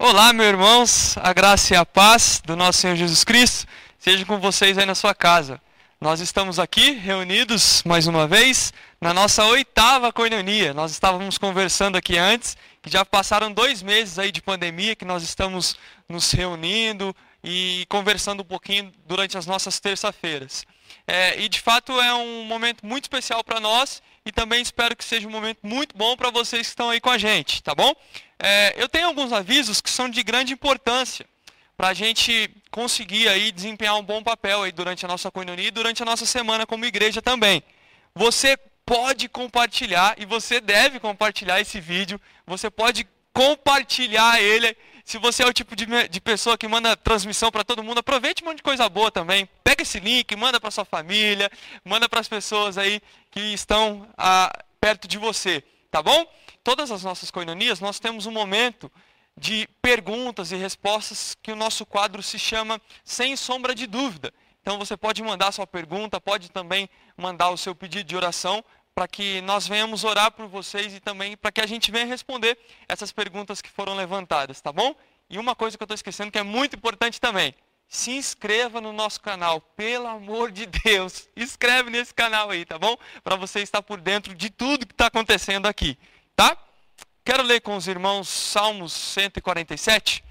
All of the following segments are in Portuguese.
Olá, meus irmãos, a graça e a paz do nosso Senhor Jesus Cristo seja com vocês aí na sua casa. Nós estamos aqui reunidos mais uma vez na nossa oitava coinonia. Nós estávamos conversando aqui antes, que já passaram dois meses aí de pandemia, que nós estamos nos reunindo e conversando um pouquinho durante as nossas terça-feiras. É, e de fato é um momento muito especial para nós e também espero que seja um momento muito bom para vocês que estão aí com a gente, tá bom? É, eu tenho alguns avisos que são de grande importância para a gente conseguir aí desempenhar um bom papel aí durante a nossa coinonia e durante a nossa semana como igreja também. Você pode compartilhar e você deve compartilhar esse vídeo. Você pode compartilhar ele. Se você é o tipo de, de pessoa que manda transmissão para todo mundo, aproveite um monte de coisa boa também. Pega esse link, manda para sua família, manda para as pessoas aí que estão ah, perto de você, tá bom? Todas as nossas coinonias, nós temos um momento de perguntas e respostas que o nosso quadro se chama Sem Sombra de Dúvida. Então você pode mandar sua pergunta, pode também mandar o seu pedido de oração para que nós venhamos orar por vocês e também para que a gente venha responder essas perguntas que foram levantadas, tá bom? E uma coisa que eu estou esquecendo que é muito importante também. Se inscreva no nosso canal, pelo amor de Deus. Inscreve nesse canal aí, tá bom? Para você estar por dentro de tudo que está acontecendo aqui, tá? Quero ler com os irmãos Salmos 147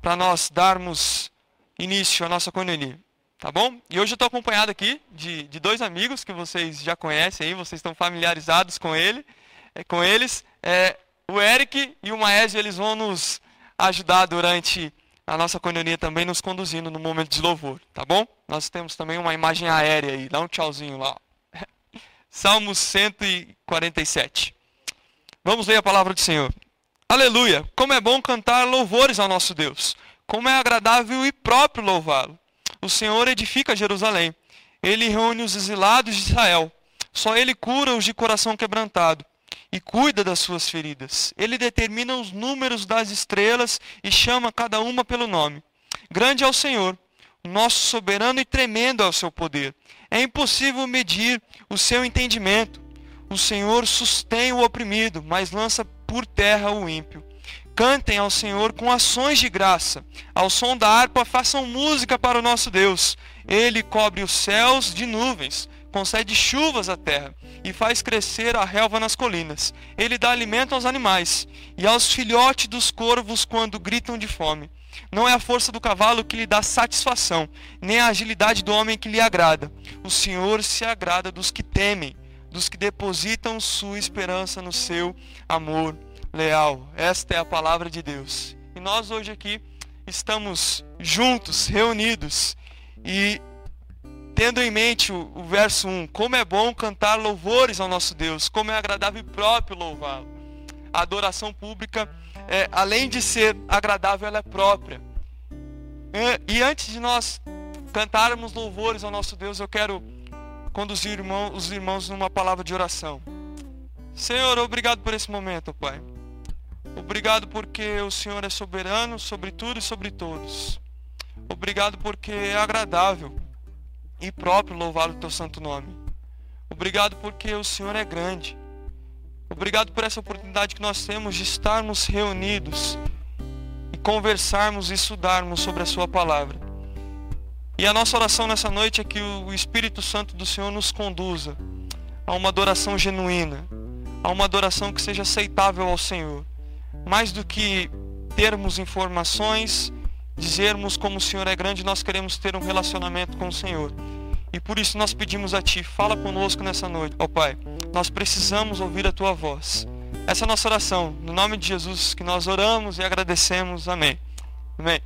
para nós darmos início à nossa coinonia. Tá bom? E hoje eu estou acompanhado aqui de, de dois amigos que vocês já conhecem aí, vocês estão familiarizados com ele, é, com eles. É, o Eric e o Maésio, eles vão nos ajudar durante a nossa coinonia também, nos conduzindo no momento de louvor, tá bom? Nós temos também uma imagem aérea aí, dá um tchauzinho lá. Salmos 147. Vamos ler a palavra do Senhor. Aleluia! Como é bom cantar louvores ao nosso Deus. Como é agradável e próprio louvá-lo. O Senhor edifica Jerusalém. Ele reúne os exilados de Israel. Só ele cura os de coração quebrantado e cuida das suas feridas. Ele determina os números das estrelas e chama cada uma pelo nome. Grande é o Senhor, nosso soberano e tremendo é o seu poder. É impossível medir o seu entendimento. O Senhor sustém o oprimido, mas lança por terra o ímpio. Cantem ao Senhor com ações de graça. Ao som da harpa, façam música para o nosso Deus. Ele cobre os céus de nuvens, concede chuvas à terra e faz crescer a relva nas colinas. Ele dá alimento aos animais e aos filhotes dos corvos quando gritam de fome. Não é a força do cavalo que lhe dá satisfação, nem a agilidade do homem que lhe agrada. O Senhor se agrada dos que temem, dos que depositam sua esperança no seu amor leal. Esta é a palavra de Deus. E nós hoje aqui estamos juntos, reunidos e tendo em mente o, o, verso 1, como é bom cantar louvores ao nosso Deus, como é agradável e próprio louvá-lo. A adoração pública, é, além de ser agradável, ela é própria. E, e antes de nós cantarmos louvores ao nosso Deus, eu quero conduzir irmão, os irmãos numa palavra de oração. Senhor, obrigado por esse momento, Pai. Obrigado porque o Senhor é soberano sobre tudo e sobre todos. Obrigado porque é agradável e próprio louvar o teu santo nome. Obrigado porque o Senhor é grande. Obrigado por essa oportunidade que nós temos de estarmos reunidos e conversarmos e estudarmos sobre a sua palavra. E a nossa oração nessa noite é que o Espírito Santo do Senhor nos conduza a uma adoração genuína, a uma adoração que seja aceitável ao Senhor mais do que termos informações, dizermos como o Senhor é grande, nós queremos ter um relacionamento com o Senhor. E por isso nós pedimos a Ti, fala conosco nessa noite, ó Pai. Nós precisamos ouvir a Tua voz. Essa é a nossa oração, no nome de Jesus que nós oramos e agradecemos. Amém. Amém.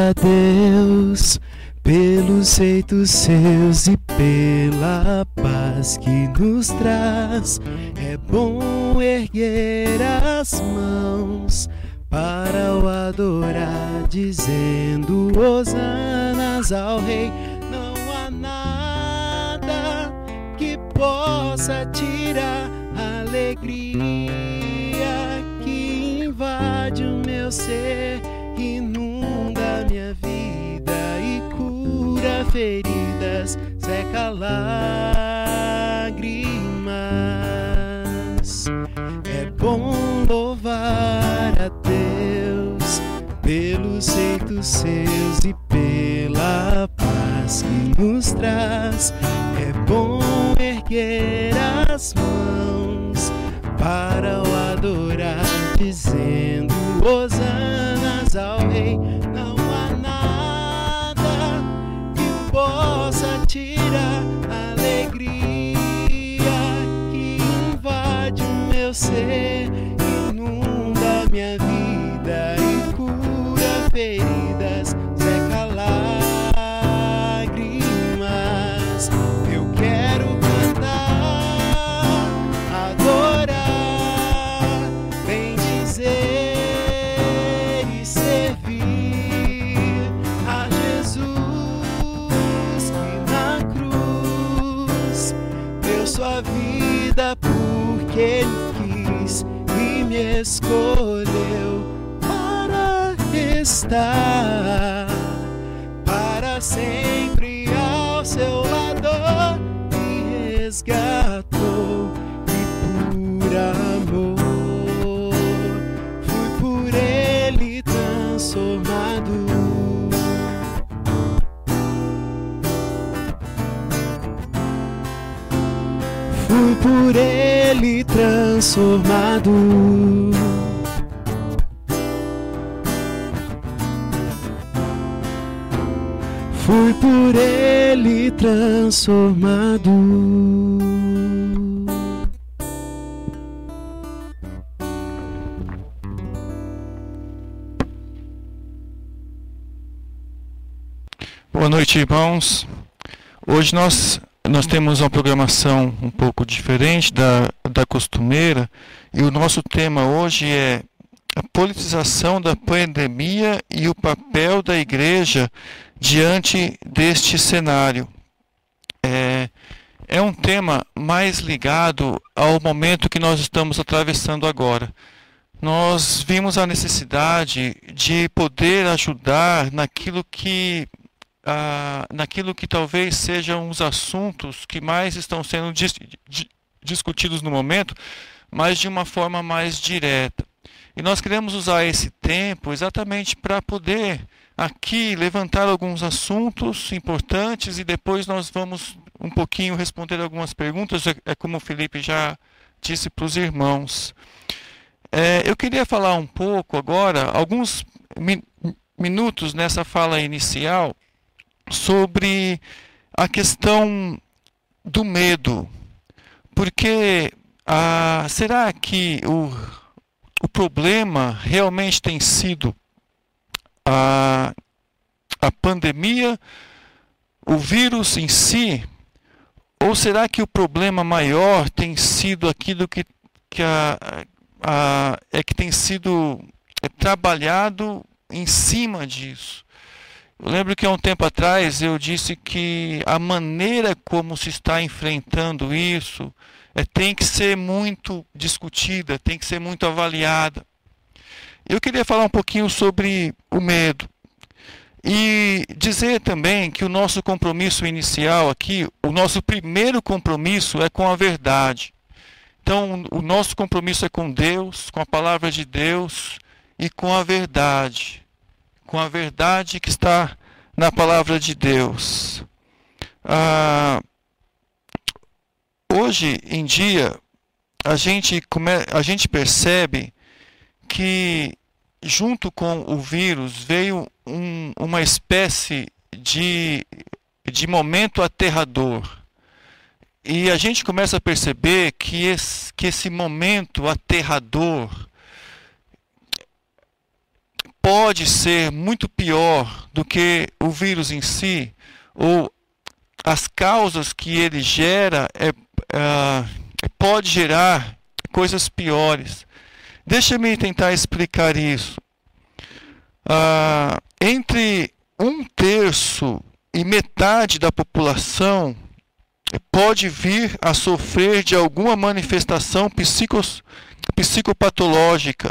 A Deus pelos feitos seus e pela paz que nos traz. É bom erguer as mãos para o adorar, dizendo hosanas ao Rei. Não há nada que possa tirar a alegria meu ser, inunda minha vida e cura feridas, seca lágrimas. É bom louvar a Deus pelos feitos seus e pela paz que nos traz. É bom erguer as mãos para o adorar, dizendo: Hosanas ao Rei. Não há nada que possa tirar a alegria que invade o meu ser, inunda minha vida e cura feridas, escolheu para estar para sempre ao seu lado me resgatou Fui por ele transformado. Fui por ele transformado. Boa noite, irmãos. Hoje nós, nós temos uma programação um pouco diferente da, da costumeira e o nosso tema hoje é a politização da pandemia e o papel da igreja diante deste cenário. É, é um tema mais ligado ao momento que nós estamos atravessando agora. Nós vimos a necessidade de poder ajudar naquilo que ah, naquilo que talvez sejam os assuntos que mais estão sendo dis di discutidos no momento, mas de uma forma mais direta. E nós queremos usar esse tempo exatamente para poder aqui levantar alguns assuntos importantes e depois nós vamos um pouquinho responder algumas perguntas, é, é como o Felipe já disse para os irmãos. É, eu queria falar um pouco agora, alguns mi minutos nessa fala inicial, sobre a questão do medo. Porque ah, será que o, o problema realmente tem sido a, a pandemia, o vírus em si? Ou será que o problema maior tem sido aquilo que, que, a, a, é que tem sido é, trabalhado em cima disso? Lembro que há um tempo atrás eu disse que a maneira como se está enfrentando isso é, tem que ser muito discutida, tem que ser muito avaliada. Eu queria falar um pouquinho sobre o medo. E dizer também que o nosso compromisso inicial aqui, o nosso primeiro compromisso é com a verdade. Então, o nosso compromisso é com Deus, com a palavra de Deus e com a verdade com a verdade que está na palavra de Deus. Ah, hoje em dia, a gente, come, a gente percebe que, junto com o vírus, veio um, uma espécie de, de momento aterrador. E a gente começa a perceber que esse, que esse momento aterrador pode ser muito pior do que o vírus em si, ou as causas que ele gera é, uh, pode gerar coisas piores. Deixa-me tentar explicar isso. Uh, entre um terço e metade da população pode vir a sofrer de alguma manifestação psicos, psicopatológica.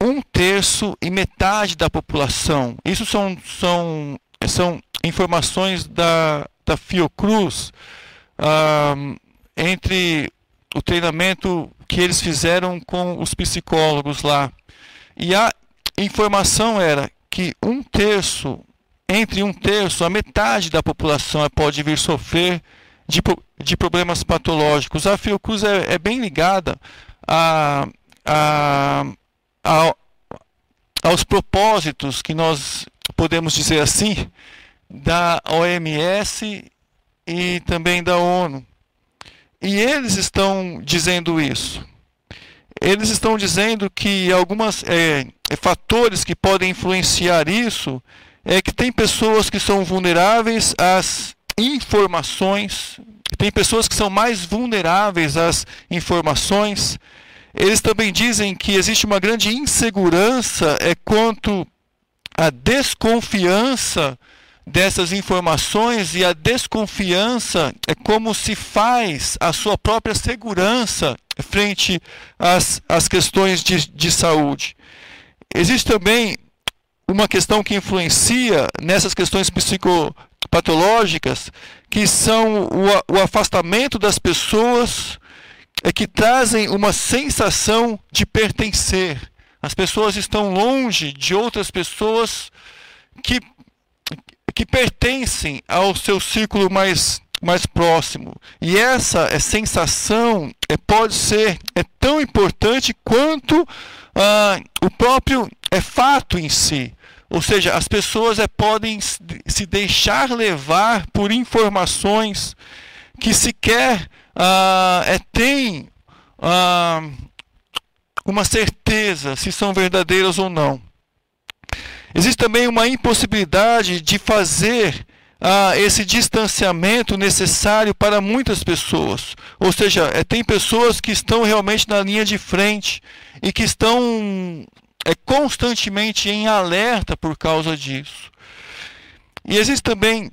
Um terço e metade da população. Isso são, são, são informações da, da Fiocruz ah, entre o treinamento que eles fizeram com os psicólogos lá. E a informação era que um terço, entre um terço, a metade da população pode vir sofrer de, de problemas patológicos. A Fiocruz é, é bem ligada a, a, a, aos propósitos que nós podemos dizer assim da OMS e também da ONU. E eles estão dizendo isso. Eles estão dizendo que alguns é, é, fatores que podem influenciar isso é que tem pessoas que são vulneráveis às informações, tem pessoas que são mais vulneráveis às informações. Eles também dizem que existe uma grande insegurança é quanto à desconfiança dessas informações e a desconfiança é como se faz a sua própria segurança frente às, às questões de, de saúde. Existe também uma questão que influencia nessas questões psicopatológicas, que são o, o afastamento das pessoas é que trazem uma sensação de pertencer. As pessoas estão longe de outras pessoas que que pertencem ao seu círculo mais, mais próximo. E essa é, sensação é, pode ser é tão importante quanto ah, o próprio é, fato em si. Ou seja, as pessoas é, podem se deixar levar por informações que sequer ah, é, têm ah, uma certeza se são verdadeiras ou não. Existe também uma impossibilidade de fazer ah, esse distanciamento necessário para muitas pessoas. Ou seja, é, tem pessoas que estão realmente na linha de frente e que estão é, constantemente em alerta por causa disso. E existem também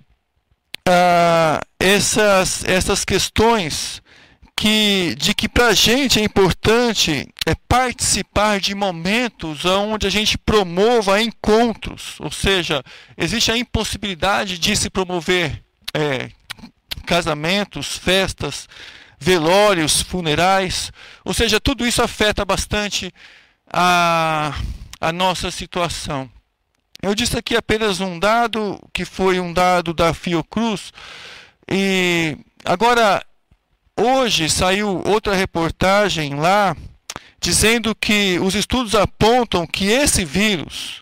ah, essas, essas questões que, de que para a gente é importante é participar de momentos onde a gente promova encontros, ou seja, existe a impossibilidade de se promover é, casamentos, festas, velórios, funerais, ou seja, tudo isso afeta bastante a, a nossa situação. Eu disse aqui apenas um dado, que foi um dado da Fiocruz, e agora Hoje saiu outra reportagem lá dizendo que os estudos apontam que esse vírus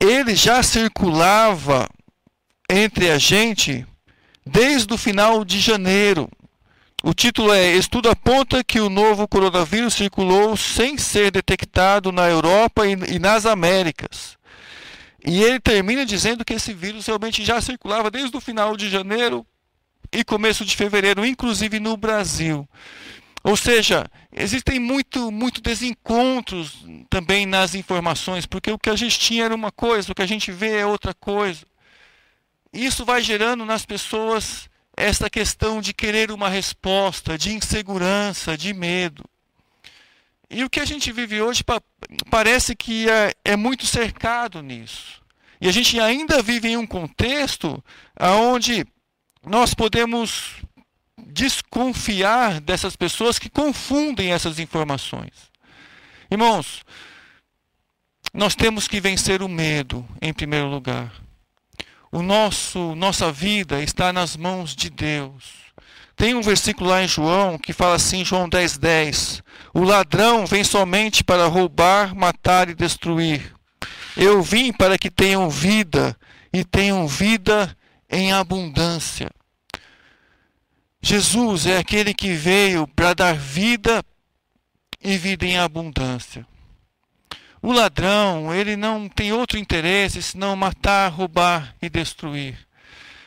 ele já circulava entre a gente desde o final de janeiro. O título é Estudo aponta que o novo coronavírus circulou sem ser detectado na Europa e, e nas Américas. E ele termina dizendo que esse vírus realmente já circulava desde o final de janeiro e começo de fevereiro, inclusive no Brasil. Ou seja, existem muito, muito desencontros também nas informações, porque o que a gente tinha era uma coisa, o que a gente vê é outra coisa. Isso vai gerando nas pessoas essa questão de querer uma resposta, de insegurança, de medo. E o que a gente vive hoje parece que é, é muito cercado nisso. E a gente ainda vive em um contexto onde nós podemos desconfiar dessas pessoas que confundem essas informações. Irmãos, nós temos que vencer o medo em primeiro lugar. O nosso nossa vida está nas mãos de Deus. Tem um versículo lá em João que fala assim, João 10:10, 10, o ladrão vem somente para roubar, matar e destruir. Eu vim para que tenham vida e tenham vida em abundância. Jesus é aquele que veio para dar vida e vida em abundância. O ladrão, ele não tem outro interesse senão matar, roubar e destruir.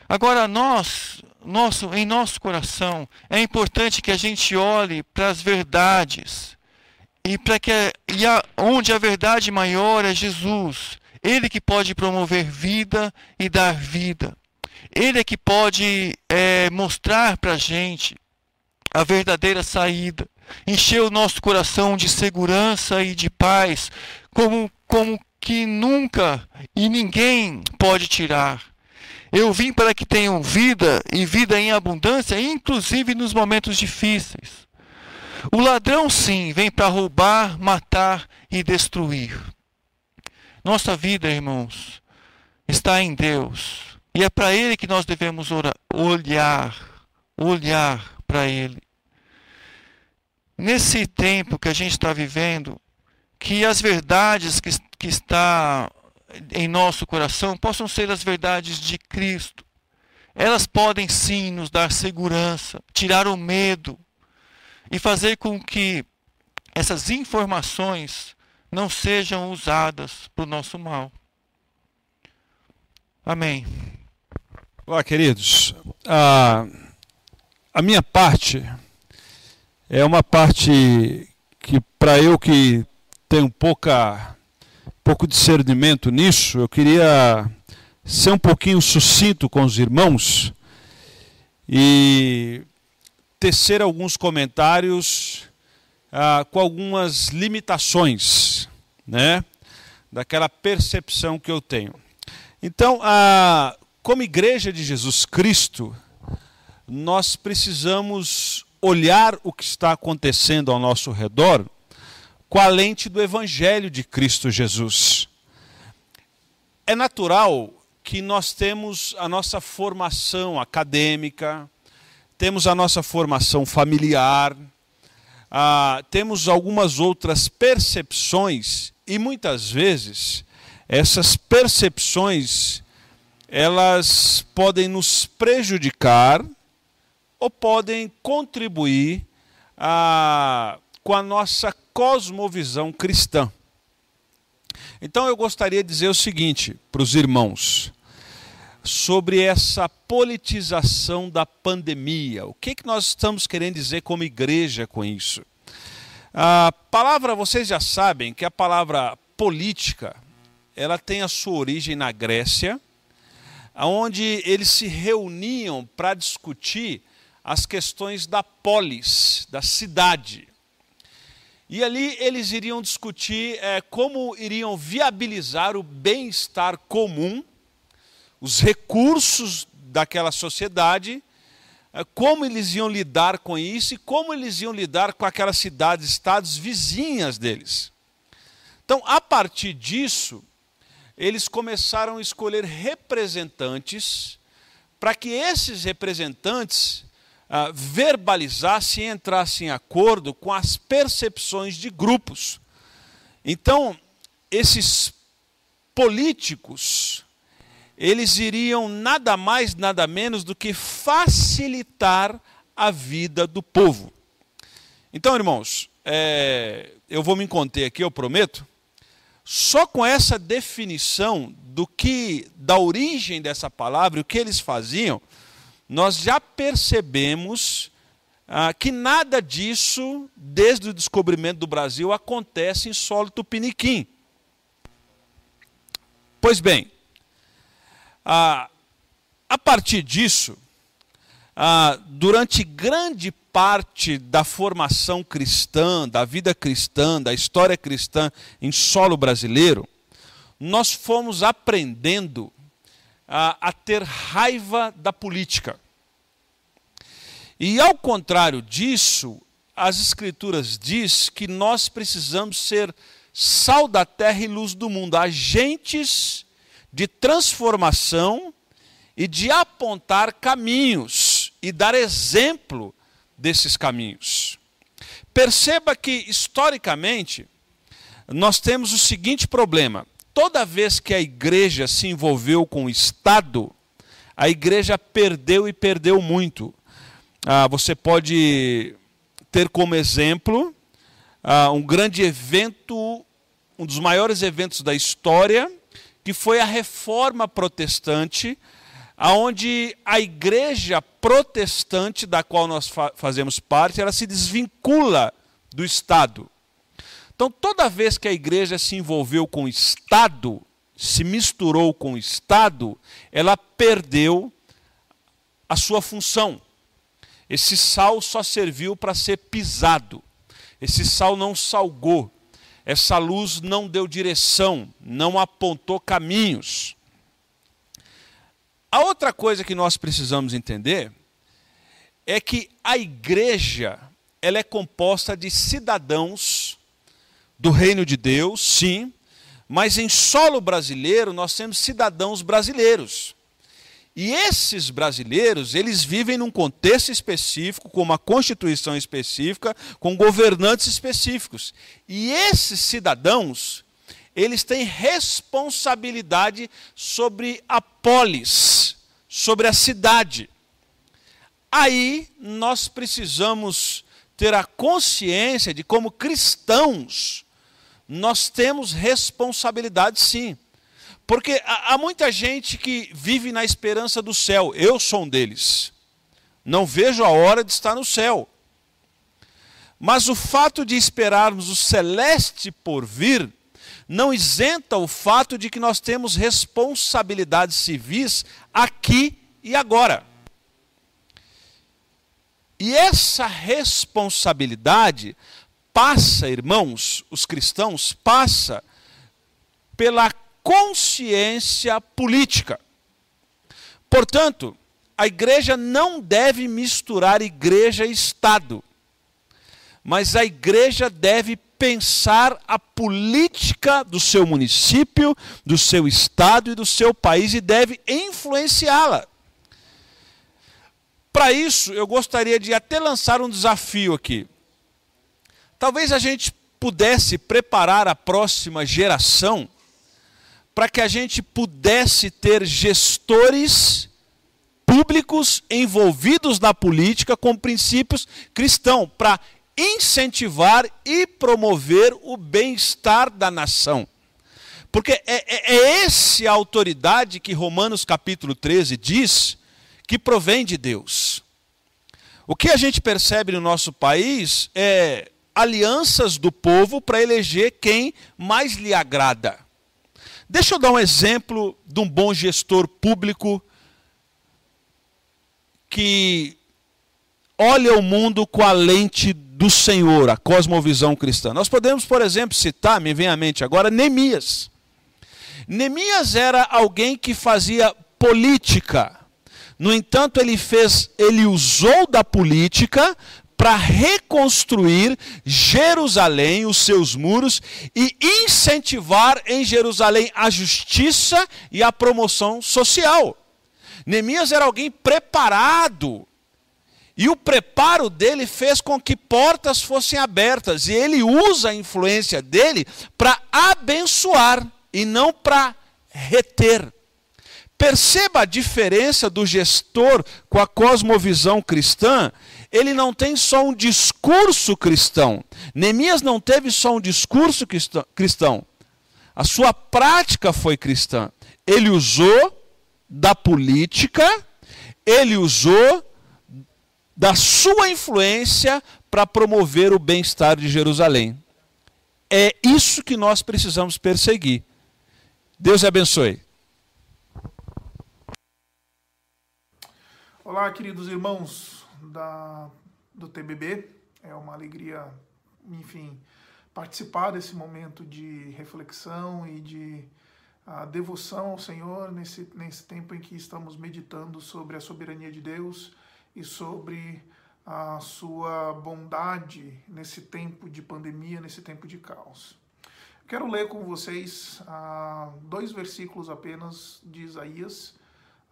Agora nós, nosso, em nosso coração, é importante que a gente olhe para as verdades e para que e a, onde a verdade maior é Jesus, ele que pode promover vida e dar vida. Ele é que pode é, mostrar para a gente a verdadeira saída, encher o nosso coração de segurança e de paz, como, como que nunca e ninguém pode tirar. Eu vim para que tenham vida e vida em abundância, inclusive nos momentos difíceis. O ladrão, sim, vem para roubar, matar e destruir. Nossa vida, irmãos, está em Deus. E é para Ele que nós devemos olhar, olhar para Ele. Nesse tempo que a gente está vivendo, que as verdades que, que está em nosso coração possam ser as verdades de Cristo. Elas podem sim nos dar segurança, tirar o medo e fazer com que essas informações não sejam usadas para o nosso mal. Amém. Olá, queridos. A, a minha parte é uma parte que, para eu que tenho pouca pouco discernimento nisso, eu queria ser um pouquinho sucinto com os irmãos e tecer alguns comentários ah, com algumas limitações, né, daquela percepção que eu tenho. Então, ah, como igreja de Jesus Cristo, nós precisamos olhar o que está acontecendo ao nosso redor com a lente do Evangelho de Cristo Jesus. É natural que nós temos a nossa formação acadêmica, temos a nossa formação familiar, ah, temos algumas outras percepções e muitas vezes essas percepções elas podem nos prejudicar ou podem contribuir a, com a nossa cosmovisão cristã. Então eu gostaria de dizer o seguinte para os irmãos sobre essa politização da pandemia. O que, que nós estamos querendo dizer como igreja com isso? A palavra, vocês já sabem que a palavra política, ela tem a sua origem na Grécia, onde eles se reuniam para discutir as questões da polis, da cidade. E ali eles iriam discutir é, como iriam viabilizar o bem-estar comum, os recursos daquela sociedade, é, como eles iam lidar com isso e como eles iam lidar com aquelas cidades, estados vizinhas deles. Então, a partir disso, eles começaram a escolher representantes para que esses representantes uh, verbalizasse e entrasse em acordo com as percepções de grupos. Então, esses políticos, eles iriam nada mais, nada menos do que facilitar a vida do povo. Então, irmãos, é, eu vou me conter aqui, eu prometo. Só com essa definição do que, da origem dessa palavra, o que eles faziam, nós já percebemos ah, que nada disso, desde o descobrimento do Brasil, acontece em solo tupiniquim. Pois bem, ah, a partir disso, ah, durante grande parte da formação cristã, da vida cristã, da história cristã em solo brasileiro, nós fomos aprendendo a, a ter raiva da política. E ao contrário disso, as escrituras diz que nós precisamos ser sal da terra e luz do mundo, agentes de transformação e de apontar caminhos e dar exemplo desses caminhos. Perceba que historicamente nós temos o seguinte problema: toda vez que a igreja se envolveu com o Estado, a igreja perdeu e perdeu muito. Ah, você pode ter como exemplo ah, um grande evento, um dos maiores eventos da história, que foi a reforma protestante, aonde a igreja protestante da qual nós fa fazemos parte, ela se desvincula do Estado. Então, toda vez que a igreja se envolveu com o Estado, se misturou com o Estado, ela perdeu a sua função. Esse sal só serviu para ser pisado. Esse sal não salgou. Essa luz não deu direção, não apontou caminhos. A outra coisa que nós precisamos entender é que a igreja ela é composta de cidadãos do reino de Deus, sim, mas em solo brasileiro nós temos cidadãos brasileiros. E esses brasileiros, eles vivem num contexto específico, com uma constituição específica, com governantes específicos. E esses cidadãos, eles têm responsabilidade sobre a polis, sobre a cidade. Aí nós precisamos ter a consciência de como cristãos nós temos responsabilidade sim. Porque há muita gente que vive na esperança do céu. Eu sou um deles. Não vejo a hora de estar no céu. Mas o fato de esperarmos o celeste por vir não isenta o fato de que nós temos responsabilidades civis aqui e agora. E essa responsabilidade passa, irmãos, os cristãos, passa pela consciência política. Portanto, a igreja não deve misturar igreja e Estado, mas a igreja deve pensar a política do seu município, do seu estado e do seu país e deve influenciá-la. Para isso, eu gostaria de até lançar um desafio aqui. Talvez a gente pudesse preparar a próxima geração para que a gente pudesse ter gestores públicos envolvidos na política com princípios cristãos, para incentivar e promover o bem-estar da nação. Porque é, é, é essa autoridade que Romanos capítulo 13 diz que provém de Deus. O que a gente percebe no nosso país é alianças do povo para eleger quem mais lhe agrada. Deixa eu dar um exemplo de um bom gestor público que olha o mundo com a lente do Senhor, a cosmovisão cristã. Nós podemos, por exemplo, citar, me vem à mente agora, Neemias. Neemias era alguém que fazia política. No entanto, ele fez, ele usou da política para reconstruir Jerusalém, os seus muros, e incentivar em Jerusalém a justiça e a promoção social. Neemias era alguém preparado. E o preparo dele fez com que portas fossem abertas. E ele usa a influência dele para abençoar e não para reter. Perceba a diferença do gestor com a cosmovisão cristã ele não tem só um discurso cristão. Neemias não teve só um discurso cristão. A sua prática foi cristã. Ele usou da política, ele usou da sua influência para promover o bem-estar de Jerusalém. É isso que nós precisamos perseguir. Deus abençoe. Olá, queridos irmãos da, do TBB. É uma alegria, enfim, participar desse momento de reflexão e de a devoção ao Senhor nesse, nesse tempo em que estamos meditando sobre a soberania de Deus e sobre a sua bondade nesse tempo de pandemia, nesse tempo de caos. Quero ler com vocês ah, dois versículos apenas de Isaías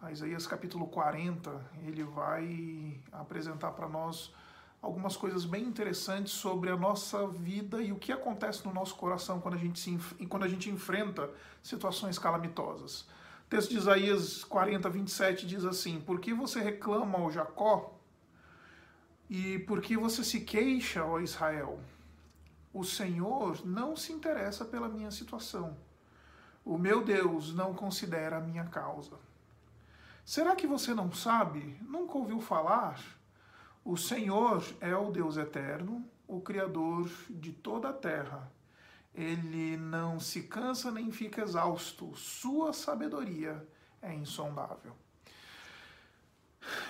a Isaías capítulo 40, ele vai apresentar para nós algumas coisas bem interessantes sobre a nossa vida e o que acontece no nosso coração quando a gente, se, quando a gente enfrenta situações calamitosas. O texto de Isaías 40, 27 diz assim: Por que você reclama, ó Jacó? E por que você se queixa, ó Israel? O Senhor não se interessa pela minha situação. O meu Deus não considera a minha causa. Será que você não sabe? Nunca ouviu falar? O Senhor é o Deus eterno, o Criador de toda a terra. Ele não se cansa nem fica exausto, sua sabedoria é insondável.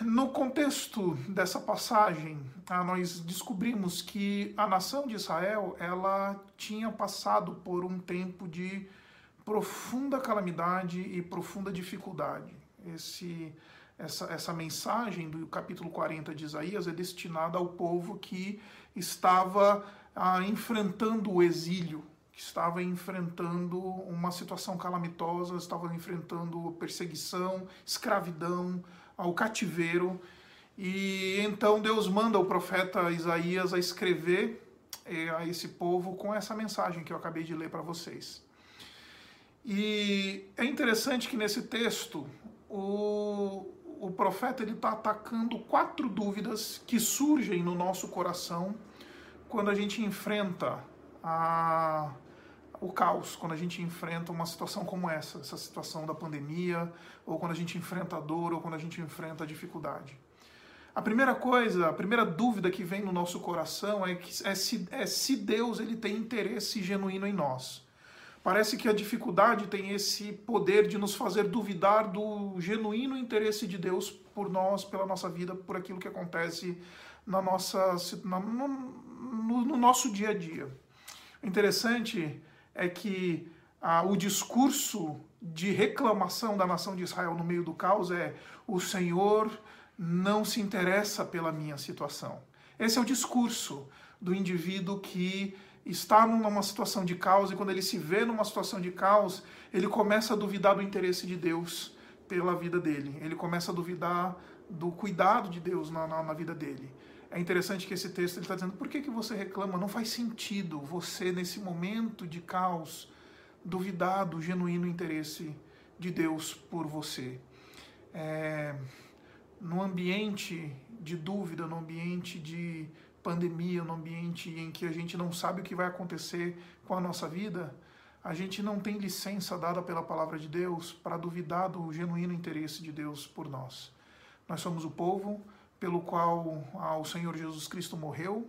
No contexto dessa passagem, ah, nós descobrimos que a nação de Israel ela tinha passado por um tempo de profunda calamidade e profunda dificuldade. Esse, essa, essa mensagem do capítulo 40 de Isaías é destinada ao povo que estava ah, enfrentando o exílio, que estava enfrentando uma situação calamitosa, estava enfrentando perseguição, escravidão, ao cativeiro. E então Deus manda o profeta Isaías a escrever eh, a esse povo com essa mensagem que eu acabei de ler para vocês. E é interessante que nesse texto o, o profeta ele está atacando quatro dúvidas que surgem no nosso coração quando a gente enfrenta a, o caos, quando a gente enfrenta uma situação como essa, essa situação da pandemia, ou quando a gente enfrenta a dor, ou quando a gente enfrenta a dificuldade. A primeira coisa, a primeira dúvida que vem no nosso coração é, que, é, se, é se Deus ele tem interesse genuíno em nós. Parece que a dificuldade tem esse poder de nos fazer duvidar do genuíno interesse de Deus por nós, pela nossa vida, por aquilo que acontece na nossa, na, no, no, no, nosso dia a dia. O interessante é que ah, o discurso de reclamação da nação de Israel no meio do caos é: o Senhor não se interessa pela minha situação. Esse é o discurso do indivíduo que está numa situação de caos e quando ele se vê numa situação de caos, ele começa a duvidar do interesse de Deus pela vida dele. Ele começa a duvidar do cuidado de Deus na, na, na vida dele. É interessante que esse texto está dizendo: por que, que você reclama? Não faz sentido você, nesse momento de caos, duvidar do genuíno interesse de Deus por você. É, no ambiente de dúvida, no ambiente de pandemia, no ambiente em que a gente não sabe o que vai acontecer com a nossa vida, a gente não tem licença dada pela palavra de Deus para duvidar do genuíno interesse de Deus por nós. Nós somos o povo pelo qual ah, o Senhor Jesus Cristo morreu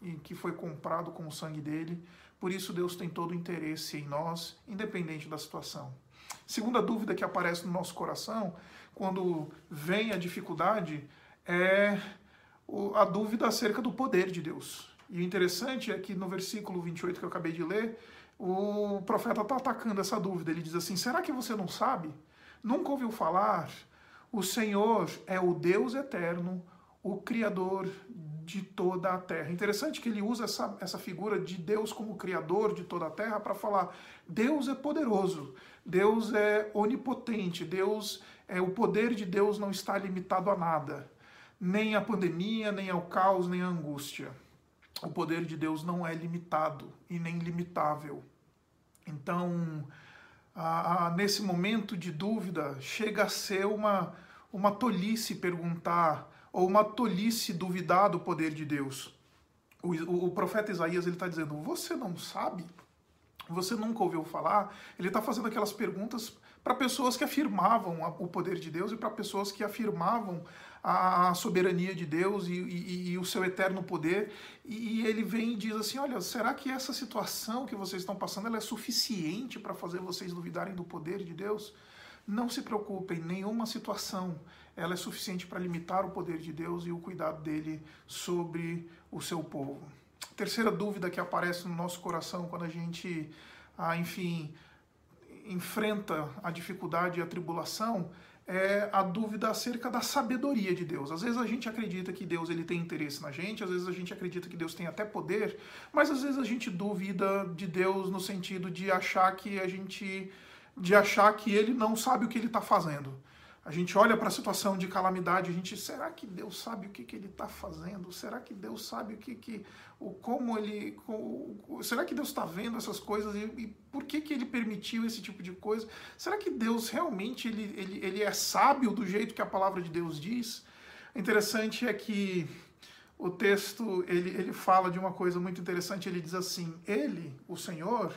e que foi comprado com o sangue dele. Por isso Deus tem todo o interesse em nós, independente da situação. Segunda dúvida que aparece no nosso coração quando vem a dificuldade é a dúvida acerca do poder de Deus. E o interessante é que no versículo 28 que eu acabei de ler, o profeta está atacando essa dúvida. Ele diz assim: será que você não sabe? Nunca ouviu falar? O Senhor é o Deus eterno, o Criador de toda a terra. Interessante que ele usa essa, essa figura de Deus como Criador de toda a terra para falar: Deus é poderoso, Deus é onipotente, Deus é o poder de Deus não está limitado a nada nem a pandemia, nem ao caos, nem à angústia. O poder de Deus não é limitado e nem limitável. Então, a, a, nesse momento de dúvida, chega a ser uma, uma tolice perguntar, ou uma tolice duvidar do poder de Deus. O, o, o profeta Isaías ele está dizendo: Você não sabe? Você nunca ouviu falar? Ele está fazendo aquelas perguntas para pessoas que afirmavam o poder de Deus e para pessoas que afirmavam a soberania de Deus e, e, e o seu eterno poder. E, ele vem e diz assim: Olha, será que essa situação que vocês estão passando é suficiente para fazer vocês duvidarem do poder de Deus? Não se preocupem, nenhuma situação ela é suficiente para limitar o poder de Deus e o cuidado dele sobre o seu povo. Terceira dúvida que aparece no nosso coração quando a gente, ah, enfim, enfrenta a dificuldade e a tribulação é a dúvida acerca da sabedoria de Deus. Às vezes a gente acredita que Deus ele tem interesse na gente, às vezes a gente acredita que Deus tem até poder, mas às vezes a gente duvida de Deus no sentido de achar que a gente de achar que ele não sabe o que ele está fazendo. A gente olha para a situação de calamidade, a gente, será que Deus sabe o que, que ele está fazendo? Será que Deus sabe o que, que o como ele, será que Deus está vendo essas coisas e, e, por que, que ele permitiu esse tipo de coisa? Será que Deus realmente ele, ele, ele é sábio do jeito que a palavra de Deus diz? O interessante é que o texto ele, ele fala de uma coisa muito interessante. Ele diz assim: Ele, o Senhor,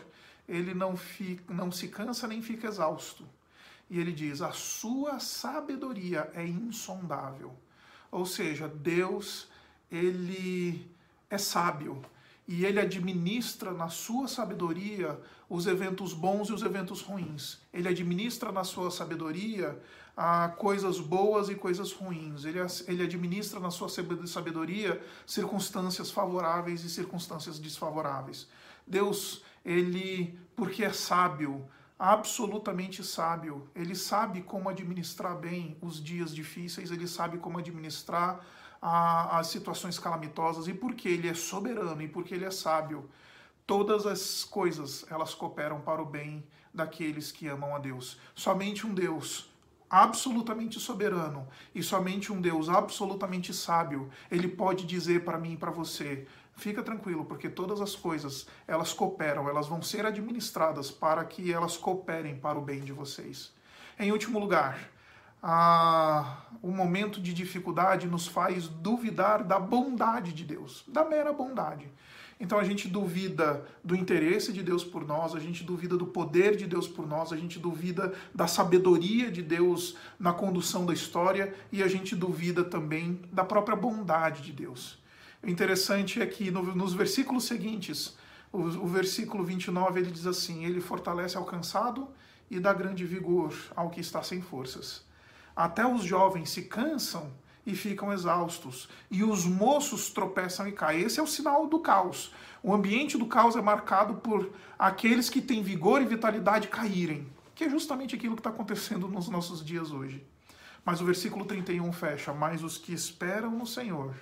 ele não, fica, não se cansa nem fica exausto e ele diz: a sua sabedoria é insondável. Ou seja, Deus, ele é sábio. e ele administra na sua sabedoria os eventos bons e os eventos ruins. Ele administra na sua sabedoria a coisas boas e coisas ruins. Ele, ele administra na sua sabedoria circunstâncias favoráveis e circunstâncias desfavoráveis. Deus, ele, porque é sábio, absolutamente sábio, ele sabe como administrar bem os dias difíceis, ele sabe como administrar a, as situações calamitosas e porque ele é soberano e porque ele é sábio, todas as coisas elas cooperam para o bem daqueles que amam a Deus. Somente um Deus absolutamente soberano e somente um Deus absolutamente sábio, ele pode dizer para mim e para você: fica tranquilo, porque todas as coisas elas cooperam, elas vão ser administradas para que elas cooperem para o bem de vocês. Em último lugar, a, o momento de dificuldade nos faz duvidar da bondade de Deus, da mera bondade. Então a gente duvida do interesse de Deus por nós, a gente duvida do poder de Deus por nós, a gente duvida da sabedoria de Deus na condução da história e a gente duvida também da própria bondade de Deus. O interessante é que no, nos versículos seguintes, o, o versículo 29, ele diz assim: Ele fortalece ao cansado e dá grande vigor ao que está sem forças. Até os jovens se cansam e ficam exaustos. E os moços tropeçam e caem. Esse é o sinal do caos. O ambiente do caos é marcado por aqueles que têm vigor e vitalidade caírem, que é justamente aquilo que está acontecendo nos nossos dias hoje. Mas o versículo 31 fecha: Mas os que esperam no Senhor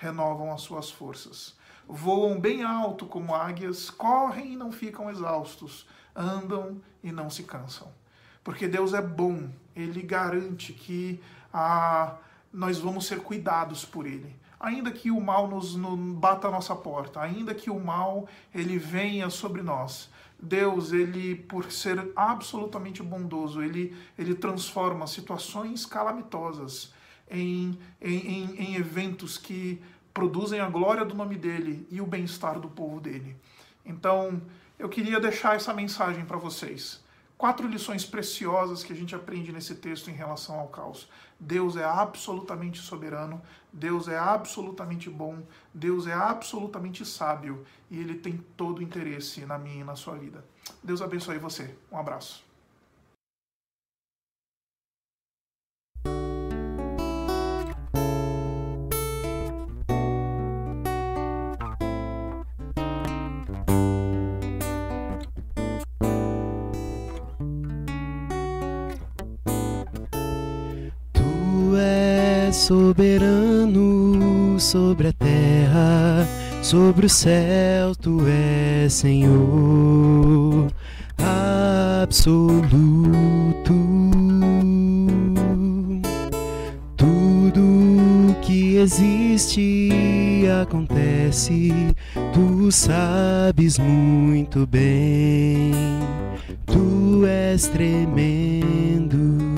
renovam as suas forças. Voam bem alto como águias, correm e não ficam exaustos, andam e não se cansam. Porque Deus é bom, Ele garante que a nós vamos ser cuidados por ele. Ainda que o mal nos, nos bata a nossa porta, ainda que o mal ele venha sobre nós, Deus, ele por ser absolutamente bondoso, ele, ele transforma situações calamitosas em, em, em eventos que produzem a glória do nome dele e o bem-estar do povo dele. Então, eu queria deixar essa mensagem para vocês quatro lições preciosas que a gente aprende nesse texto em relação ao caos. Deus é absolutamente soberano, Deus é absolutamente bom, Deus é absolutamente sábio e ele tem todo o interesse na minha e na sua vida. Deus abençoe você. Um abraço. Soberano sobre a terra, sobre o céu, tu és Senhor absoluto. Tudo que existe acontece, tu sabes muito bem, tu és tremendo.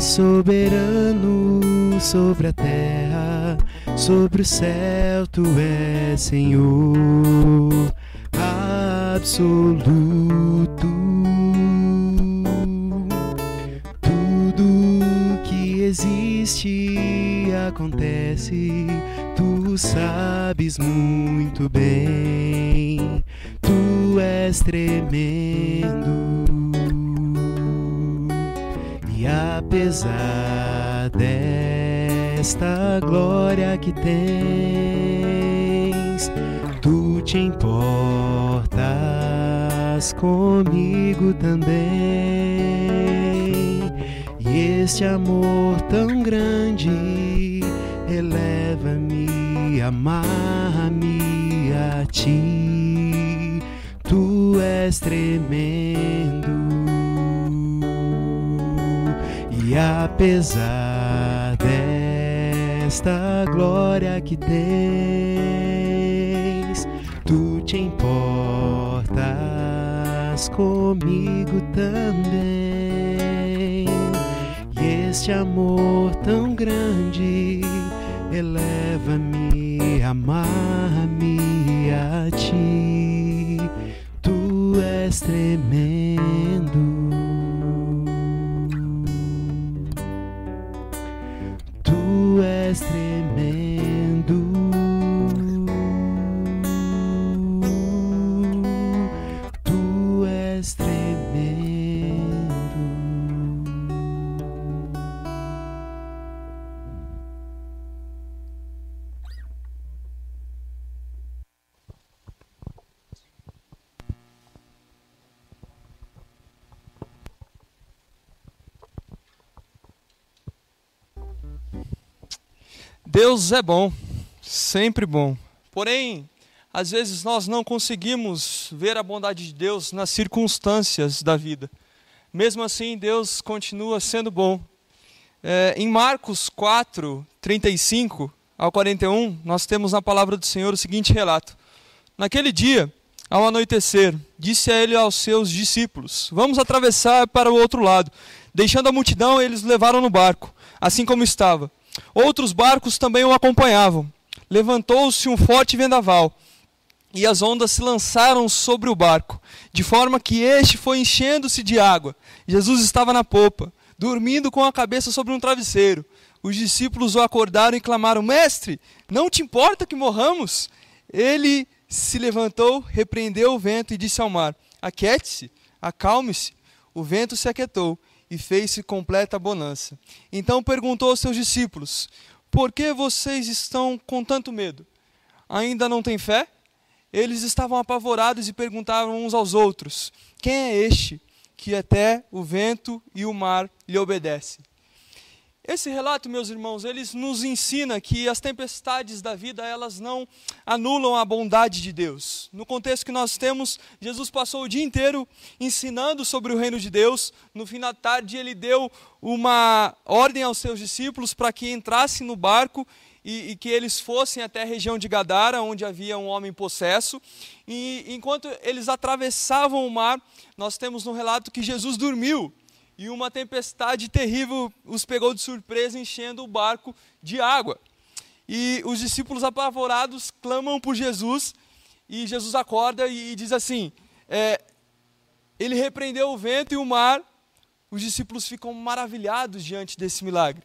Soberano sobre a terra, sobre o céu, tu és Senhor absoluto. Tudo que existe acontece, tu sabes muito bem, tu és tremendo apesar desta glória que tens, tu te importas comigo também. E este amor tão grande eleva-me, amarra-me a ti. Tu és tremendo apesar desta glória que tens, tu te importas comigo também. E este amor tão grande eleva-me, amar-me a ti. Tu és tremendo. Deus é bom, sempre bom. Porém, às vezes nós não conseguimos ver a bondade de Deus nas circunstâncias da vida. Mesmo assim, Deus continua sendo bom. É, em Marcos 4, 35 ao 41, nós temos na palavra do Senhor o seguinte relato: Naquele dia, ao anoitecer, disse a ele aos seus discípulos: Vamos atravessar para o outro lado. Deixando a multidão, eles levaram no barco, assim como estava. Outros barcos também o acompanhavam. Levantou-se um forte vendaval, e as ondas se lançaram sobre o barco, de forma que este foi enchendo-se de água. Jesus estava na popa, dormindo com a cabeça sobre um travesseiro. Os discípulos o acordaram e clamaram: Mestre, não te importa que morramos? Ele se levantou, repreendeu o vento e disse ao mar: Aquiete-se, acalme-se. O vento se aquietou e fez-se completa bonança. Então perguntou aos seus discípulos: Por que vocês estão com tanto medo? Ainda não têm fé? Eles estavam apavorados e perguntavam uns aos outros: Quem é este que até o vento e o mar lhe obedecem? Esse relato, meus irmãos, eles nos ensina que as tempestades da vida, elas não anulam a bondade de Deus. No contexto que nós temos, Jesus passou o dia inteiro ensinando sobre o reino de Deus. No fim da tarde, ele deu uma ordem aos seus discípulos para que entrassem no barco e, e, que eles fossem até a região de Gadara, onde havia um homem possesso. E enquanto eles atravessavam o mar, nós temos no relato que Jesus dormiu e uma tempestade terrível os pegou de surpresa, enchendo o barco de água. E os discípulos apavorados clamam por Jesus, e Jesus acorda e diz assim: é, Ele repreendeu o vento e o mar. Os discípulos ficam maravilhados diante desse milagre.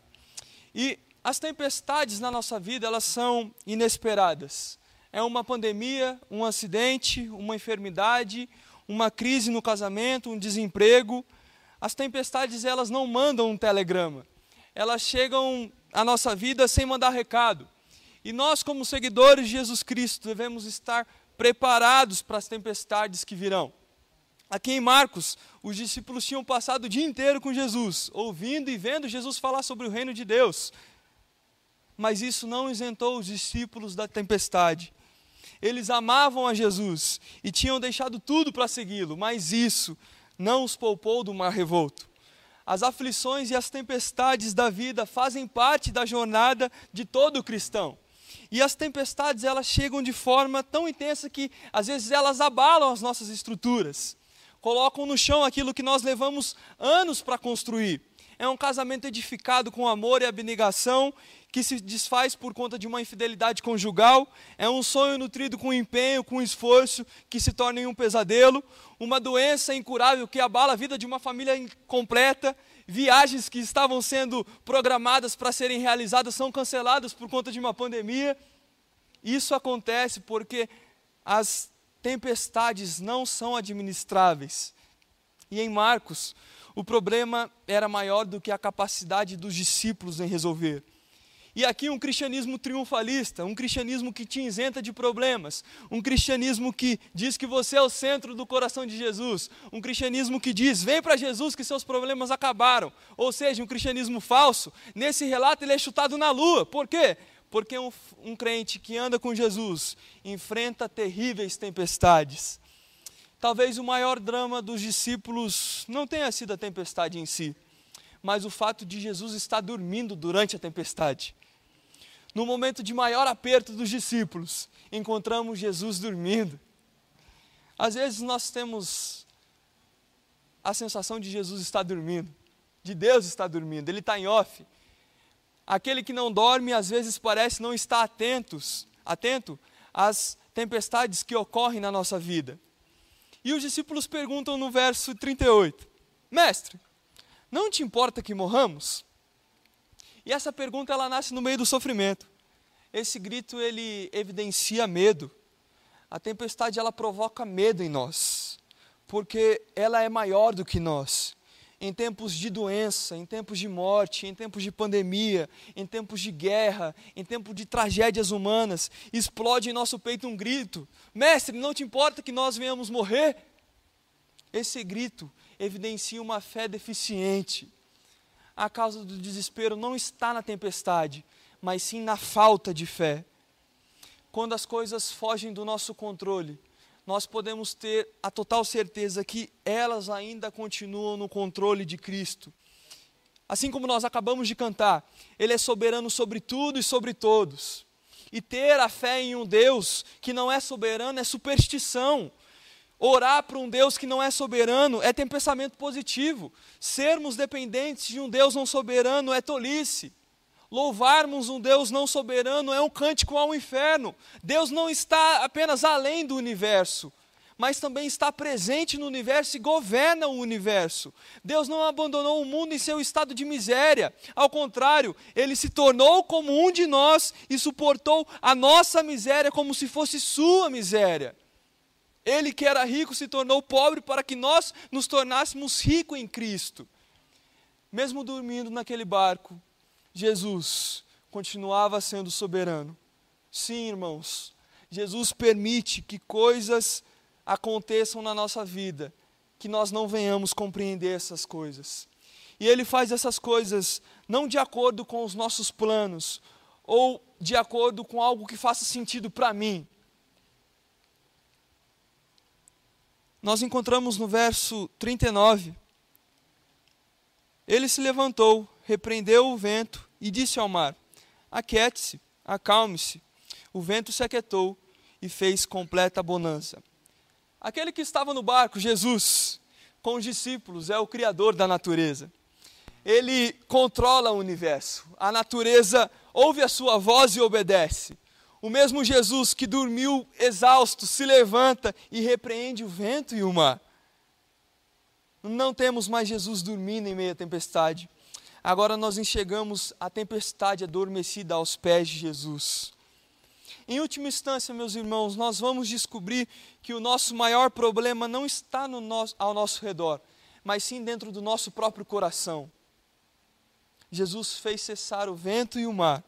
E as tempestades na nossa vida, elas são inesperadas. É uma pandemia, um acidente, uma enfermidade, uma crise no casamento, um desemprego, as tempestades elas não mandam um telegrama. Elas chegam à nossa vida sem mandar recado. E nós, como seguidores de Jesus Cristo, devemos estar preparados para as tempestades que virão. Aqui em Marcos, os discípulos tinham passado o dia inteiro com Jesus, ouvindo e vendo Jesus falar sobre o reino de Deus. Mas isso não isentou os discípulos da tempestade. Eles amavam a Jesus e tinham deixado tudo para segui-lo, mas isso não os poupou do mar revolto. As aflições e as tempestades da vida fazem parte da jornada de todo cristão. E as tempestades, elas chegam de forma tão intensa que às vezes elas abalam as nossas estruturas. Colocam no chão aquilo que nós levamos anos para construir. É um casamento edificado com amor e abnegação que se desfaz por conta de uma infidelidade conjugal, é um sonho nutrido com empenho, com esforço, que se torna em um pesadelo, uma doença incurável que abala a vida de uma família completa, viagens que estavam sendo programadas para serem realizadas são canceladas por conta de uma pandemia. Isso acontece porque as tempestades não são administráveis. E em Marcos, o problema era maior do que a capacidade dos discípulos em resolver. E aqui um cristianismo triunfalista, um cristianismo que te isenta de problemas, um cristianismo que diz que você é o centro do coração de Jesus, um cristianismo que diz: vem para Jesus que seus problemas acabaram. Ou seja, um cristianismo falso. Nesse relato ele é chutado na lua. Por quê? Porque um, um crente que anda com Jesus enfrenta terríveis tempestades. Talvez o maior drama dos discípulos não tenha sido a tempestade em si, mas o fato de Jesus estar dormindo durante a tempestade. No momento de maior aperto dos discípulos, encontramos Jesus dormindo. Às vezes nós temos a sensação de Jesus estar dormindo, de Deus estar dormindo, Ele está em off. Aquele que não dorme, às vezes parece não estar atentos, atento às tempestades que ocorrem na nossa vida. E os discípulos perguntam no verso 38: Mestre, não te importa que morramos? E essa pergunta ela nasce no meio do sofrimento. Esse grito ele evidencia medo. A tempestade ela provoca medo em nós, porque ela é maior do que nós. Em tempos de doença, em tempos de morte, em tempos de pandemia, em tempos de guerra, em tempos de tragédias humanas, explode em nosso peito um grito: Mestre, não te importa que nós venhamos morrer? Esse grito evidencia uma fé deficiente, a causa do desespero não está na tempestade, mas sim na falta de fé. Quando as coisas fogem do nosso controle, nós podemos ter a total certeza que elas ainda continuam no controle de Cristo. Assim como nós acabamos de cantar, Ele é soberano sobre tudo e sobre todos. E ter a fé em um Deus que não é soberano é superstição. Orar para um Deus que não é soberano é ter pensamento positivo. Sermos dependentes de um Deus não soberano é tolice. Louvarmos um Deus não soberano é um cântico ao inferno. Deus não está apenas além do universo, mas também está presente no universo e governa o universo. Deus não abandonou o mundo em seu estado de miséria. Ao contrário, ele se tornou como um de nós e suportou a nossa miséria como se fosse sua miséria. Ele que era rico se tornou pobre para que nós nos tornássemos ricos em Cristo. Mesmo dormindo naquele barco, Jesus continuava sendo soberano. Sim, irmãos, Jesus permite que coisas aconteçam na nossa vida, que nós não venhamos compreender essas coisas. E Ele faz essas coisas não de acordo com os nossos planos, ou de acordo com algo que faça sentido para mim. Nós encontramos no verso 39. Ele se levantou repreendeu o vento e disse ao mar: Aquiete-se, acalme-se. O vento se aquietou e fez completa bonança. Aquele que estava no barco, Jesus, com os discípulos, é o Criador da natureza. Ele controla o universo. A natureza ouve a sua voz e obedece. O mesmo Jesus que dormiu exausto se levanta e repreende o vento e o mar. Não temos mais Jesus dormindo em meio à tempestade. Agora nós enxergamos a tempestade adormecida aos pés de Jesus. Em última instância, meus irmãos, nós vamos descobrir que o nosso maior problema não está no nosso, ao nosso redor, mas sim dentro do nosso próprio coração. Jesus fez cessar o vento e o mar.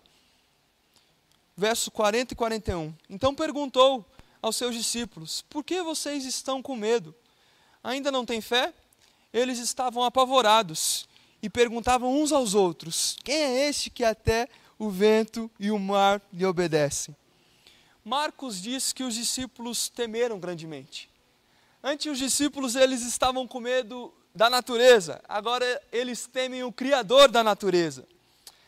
Verso 40 e 41. Então perguntou aos seus discípulos: Por que vocês estão com medo? Ainda não têm fé? Eles estavam apavorados e perguntavam uns aos outros: Quem é este que até o vento e o mar lhe obedecem? Marcos diz que os discípulos temeram grandemente. Antes os discípulos eles estavam com medo da natureza, agora eles temem o criador da natureza.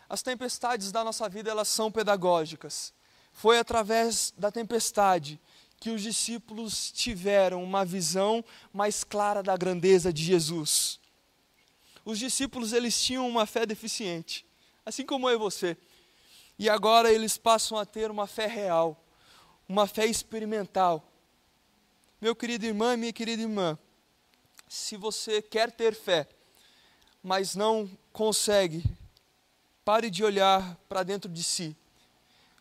As tempestades da nossa vida elas são pedagógicas. Foi através da tempestade que os discípulos tiveram uma visão mais clara da grandeza de Jesus os discípulos eles tinham uma fé deficiente, assim como eu e você. E agora eles passam a ter uma fé real, uma fé experimental. Meu querido irmão e minha querida irmã, se você quer ter fé, mas não consegue, pare de olhar para dentro de si.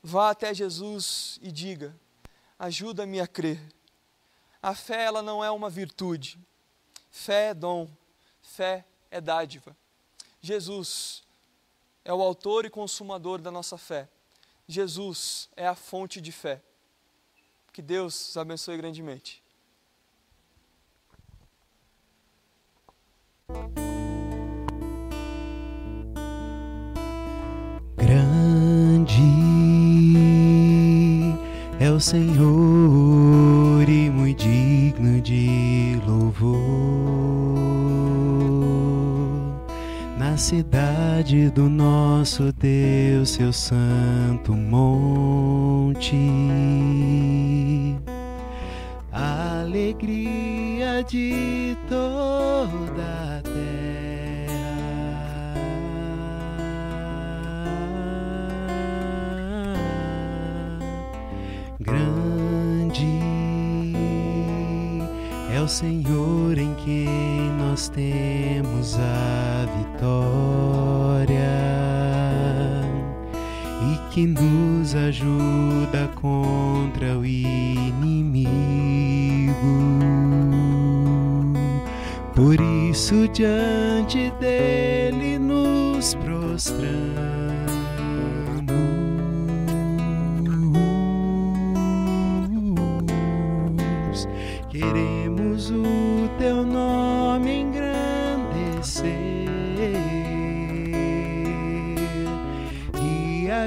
Vá até Jesus e diga: ajuda-me a crer. A fé ela não é uma virtude. Fé é dom. Fé é dádiva. Jesus é o autor e consumador da nossa fé. Jesus é a fonte de fé. Que Deus os abençoe grandemente. Grande é o Senhor e muito cidade do nosso Deus, seu santo monte. Alegria de toda a terra. Grande é o Senhor em quem nós temos a vitória e que nos ajuda contra o inimigo. Por isso, diante dele nos prostramos.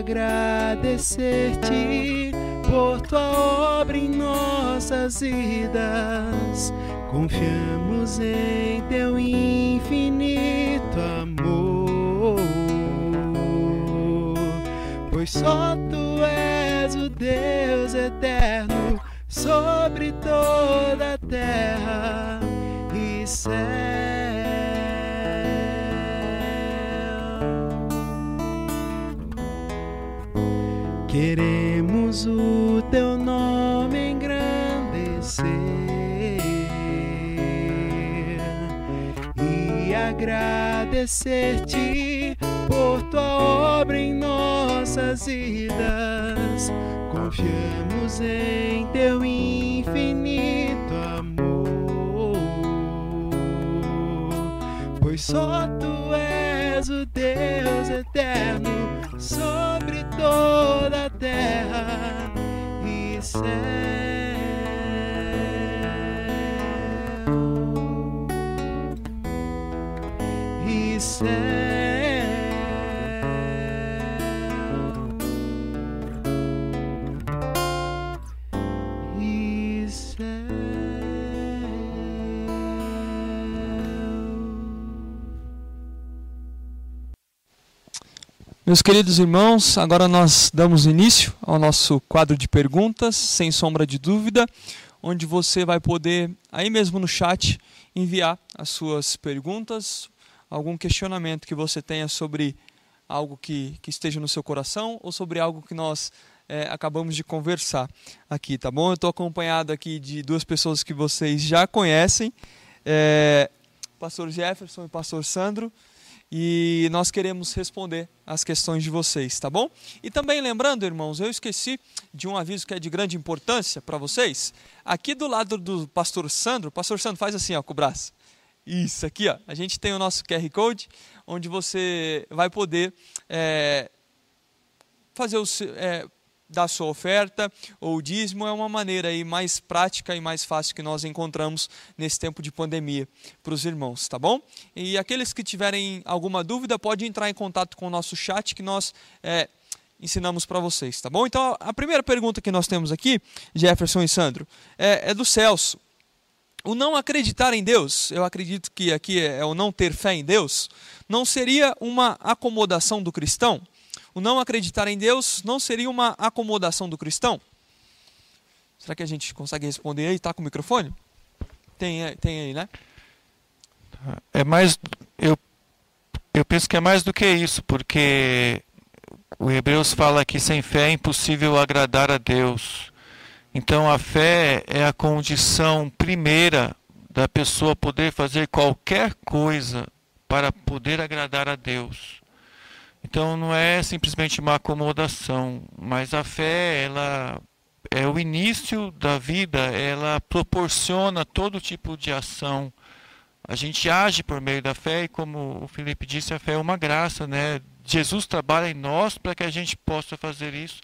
Agradecer-te por tua obra em nossas vidas. Confiamos em teu infinito amor, pois só tu és o Deus eterno sobre toda a terra e céu. Agradecer-te por tua obra em nossas vidas. Confiamos em teu infinito amor, pois só tu és o Deus eterno sobre toda a terra e céu. Céu. E céu. Meus queridos irmãos, agora nós damos início ao nosso quadro de perguntas, sem sombra de dúvida, onde você vai poder, aí mesmo no chat, enviar as suas perguntas, algum questionamento que você tenha sobre algo que, que esteja no seu coração ou sobre algo que nós eh, acabamos de conversar aqui, tá bom? Eu estou acompanhado aqui de duas pessoas que vocês já conhecem, eh, Pastor Jefferson e Pastor Sandro e nós queremos responder as questões de vocês, tá bom? E também lembrando, irmãos, eu esqueci de um aviso que é de grande importância para vocês. Aqui do lado do pastor Sandro, pastor Sandro faz assim, ó, com o braço. Isso aqui, ó. A gente tem o nosso QR Code, onde você vai poder é, fazer o é, dar sua oferta ou o dízimo é uma maneira aí mais prática e mais fácil que nós encontramos nesse tempo de pandemia para os irmãos, tá bom? E aqueles que tiverem alguma dúvida pode entrar em contato com o nosso chat que nós é, ensinamos para vocês, tá bom? Então a primeira pergunta que nós temos aqui, Jefferson e Sandro, é, é do Celso. O não acreditar em Deus, eu acredito que aqui é o não ter fé em Deus, não seria uma acomodação do cristão? O não acreditar em Deus não seria uma acomodação do cristão? Será que a gente consegue responder aí? Está com o microfone? Tem, aí- tem aí, né? É mais. Eu, eu penso que é mais do que isso, porque o Hebreus fala que sem fé é impossível agradar a Deus. Então a fé é a condição primeira da pessoa poder fazer qualquer coisa para poder agradar a Deus. Então não é simplesmente uma acomodação, mas a fé, ela é o início da vida, ela proporciona todo tipo de ação. A gente age por meio da fé e como o Felipe disse, a fé é uma graça, né? Jesus trabalha em nós para que a gente possa fazer isso.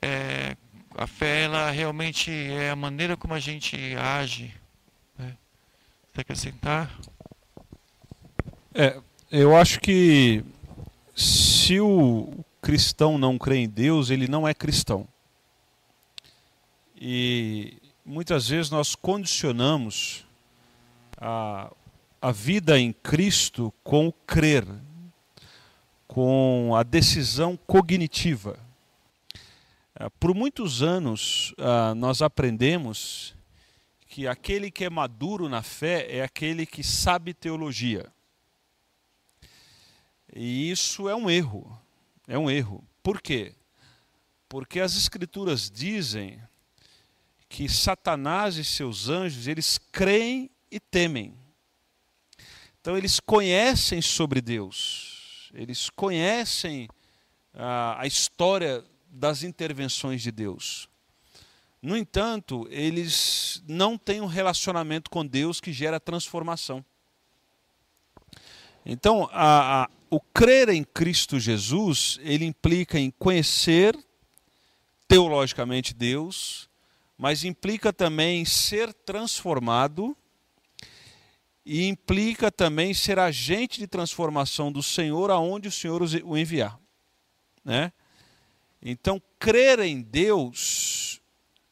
É, a fé, ela realmente é a maneira como a gente age. Né? Você acrescentar? É, eu acho que se o cristão não crê em Deus, ele não é cristão. E muitas vezes nós condicionamos a, a vida em Cristo com o crer, com a decisão cognitiva. Ah, Por muitos anos ah, nós aprendemos que aquele que é maduro na fé é aquele que sabe teologia. E isso é um erro. É um erro. Por quê? Porque as escrituras dizem que Satanás e seus anjos, eles creem e temem. Então eles conhecem sobre Deus. Eles conhecem ah, a história das intervenções de Deus. No entanto, eles não têm um relacionamento com Deus que gera transformação. Então, a, a, o crer em Cristo Jesus, ele implica em conhecer teologicamente Deus, mas implica também em ser transformado e implica também ser agente de transformação do Senhor aonde o Senhor o enviar, né? Então, crer em Deus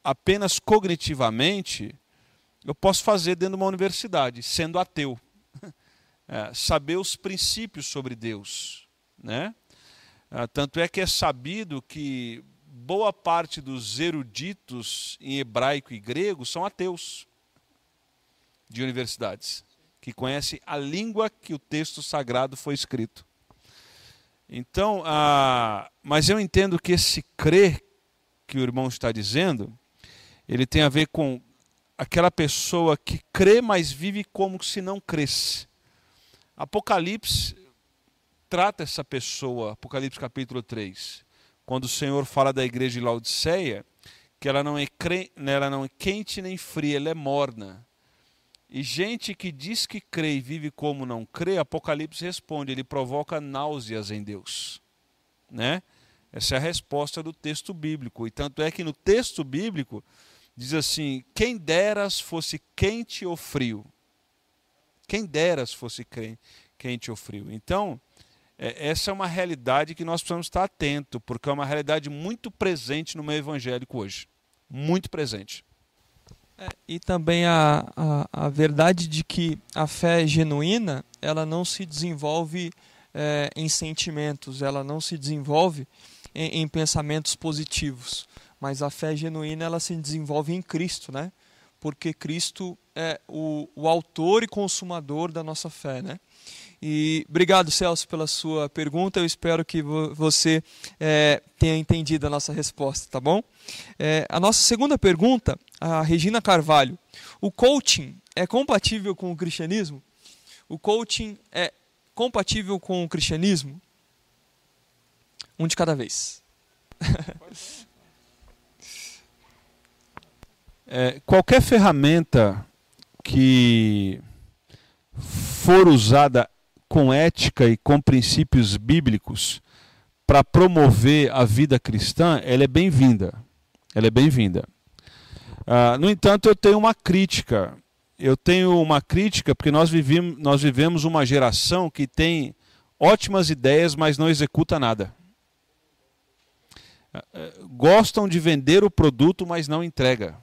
apenas cognitivamente, eu posso fazer dentro de uma universidade, sendo ateu. É, saber os princípios sobre Deus. Né? É, tanto é que é sabido que boa parte dos eruditos em hebraico e grego são ateus de universidades, que conhecem a língua que o texto sagrado foi escrito. Então, ah, mas eu entendo que esse crer que o irmão está dizendo, ele tem a ver com aquela pessoa que crê, mas vive como se não cresce. Apocalipse trata essa pessoa, Apocalipse capítulo 3, quando o Senhor fala da igreja de Laodiceia, que ela não é, cre... ela não é quente nem fria, ela é morna. E gente que diz que crê e vive como não crê, Apocalipse responde, ele provoca náuseas em Deus. Né? Essa é a resposta do texto bíblico. E tanto é que no texto bíblico diz assim: quem deras fosse quente ou frio. Quem deras fosse quente ou frio. Então, é, essa é uma realidade que nós precisamos estar atento, porque é uma realidade muito presente no meio evangélico hoje. Muito presente. É, e também a, a, a, verdade de que a fé genuína ela não se desenvolve é, em sentimentos, ela não se desenvolve em, em, pensamentos positivos, mas a fé genuína ela se desenvolve em Cristo, né? Porque Cristo é o, o autor e consumador da nossa fé, né? E obrigado, Celso, pela sua pergunta. Eu espero que você é, tenha entendido a nossa resposta, tá bom? É, a nossa segunda pergunta, a Regina Carvalho. O coaching é compatível com o cristianismo? O coaching é compatível com o cristianismo? Um de cada vez. é, qualquer ferramenta que for usada com ética e com princípios bíblicos para promover a vida cristã, ela é bem-vinda. Ela é bem-vinda. Uh, no entanto, eu tenho uma crítica. Eu tenho uma crítica porque nós vivemos, nós vivemos uma geração que tem ótimas ideias, mas não executa nada. Uh, gostam de vender o produto, mas não entrega.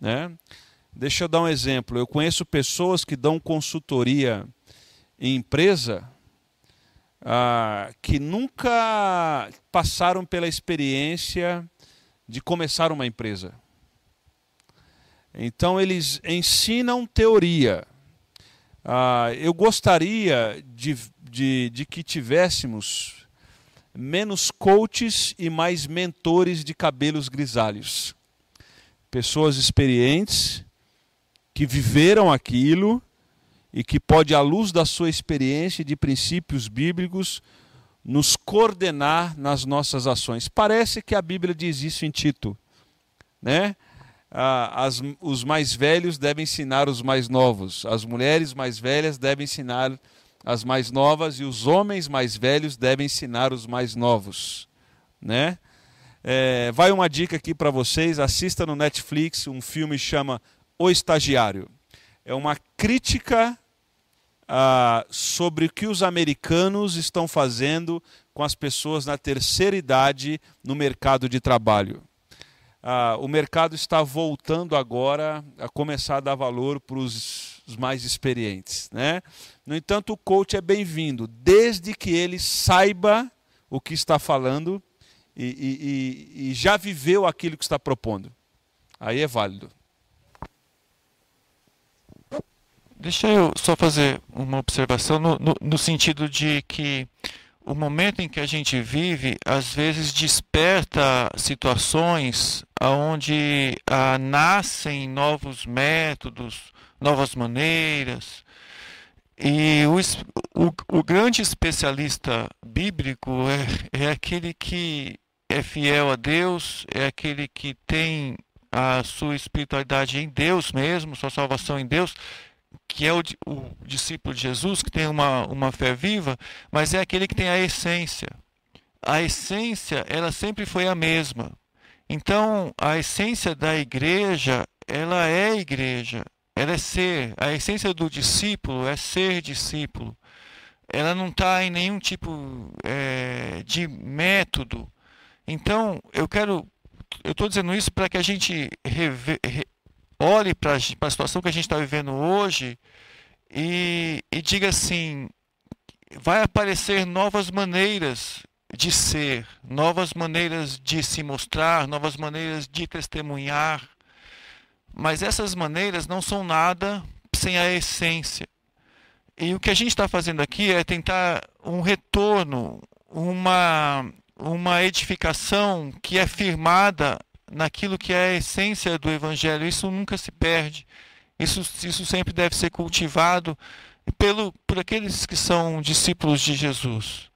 Né? Deixa eu dar um exemplo. Eu conheço pessoas que dão consultoria empresa ah, que nunca passaram pela experiência de começar uma empresa. Então eles ensinam teoria. Ah, eu gostaria de, de, de que tivéssemos menos coaches e mais mentores de cabelos grisalhos. Pessoas experientes que viveram aquilo e que pode, à luz da sua experiência e de princípios bíblicos, nos coordenar nas nossas ações. Parece que a Bíblia diz isso em Tito, né? Ah, as, os mais velhos devem ensinar os mais novos, as mulheres mais velhas devem ensinar as mais novas e os homens mais velhos devem ensinar os mais novos, né? É, vai uma dica aqui para vocês: assista no Netflix um filme chama O Estagiário. É uma crítica ah, sobre o que os americanos estão fazendo com as pessoas na terceira idade no mercado de trabalho. Ah, o mercado está voltando agora a começar a dar valor para os mais experientes. Né? No entanto, o coach é bem-vindo, desde que ele saiba o que está falando e, e, e já viveu aquilo que está propondo. Aí é válido. Deixa eu só fazer uma observação no, no, no, sentido de que o momento em que a gente vive, às vezes desperta situações onde ah, nascem novos métodos, novas maneiras. E o, o, o grande especialista bíblico é, é aquele que é fiel a Deus, é aquele que tem a sua espiritualidade em Deus mesmo, sua salvação em Deus, que é o, o, discípulo de Jesus, que tem uma, uma fé viva, mas é aquele que tem a essência. A essência, ela sempre foi a mesma. Então, a essência da igreja, ela é igreja, ela é ser. A essência do discípulo é ser discípulo. Ela não está em nenhum tipo é, de método Então, eu quero, eu estou dizendo isso para que a gente reve, re, olhe para a situação que a gente está vivendo hoje e, e diga assim: vai aparecer novas maneiras de ser, novas maneiras de se mostrar, novas maneiras de testemunhar. Mas essas maneiras não são nada sem a essência. E o que a gente está fazendo aqui é tentar um retorno, uma, uma edificação que é firmada naquilo que é a essência do Evangelho. Isso nunca se perde. Isso, isso sempre deve ser cultivado pelo, por aqueles que são discípulos de Jesus.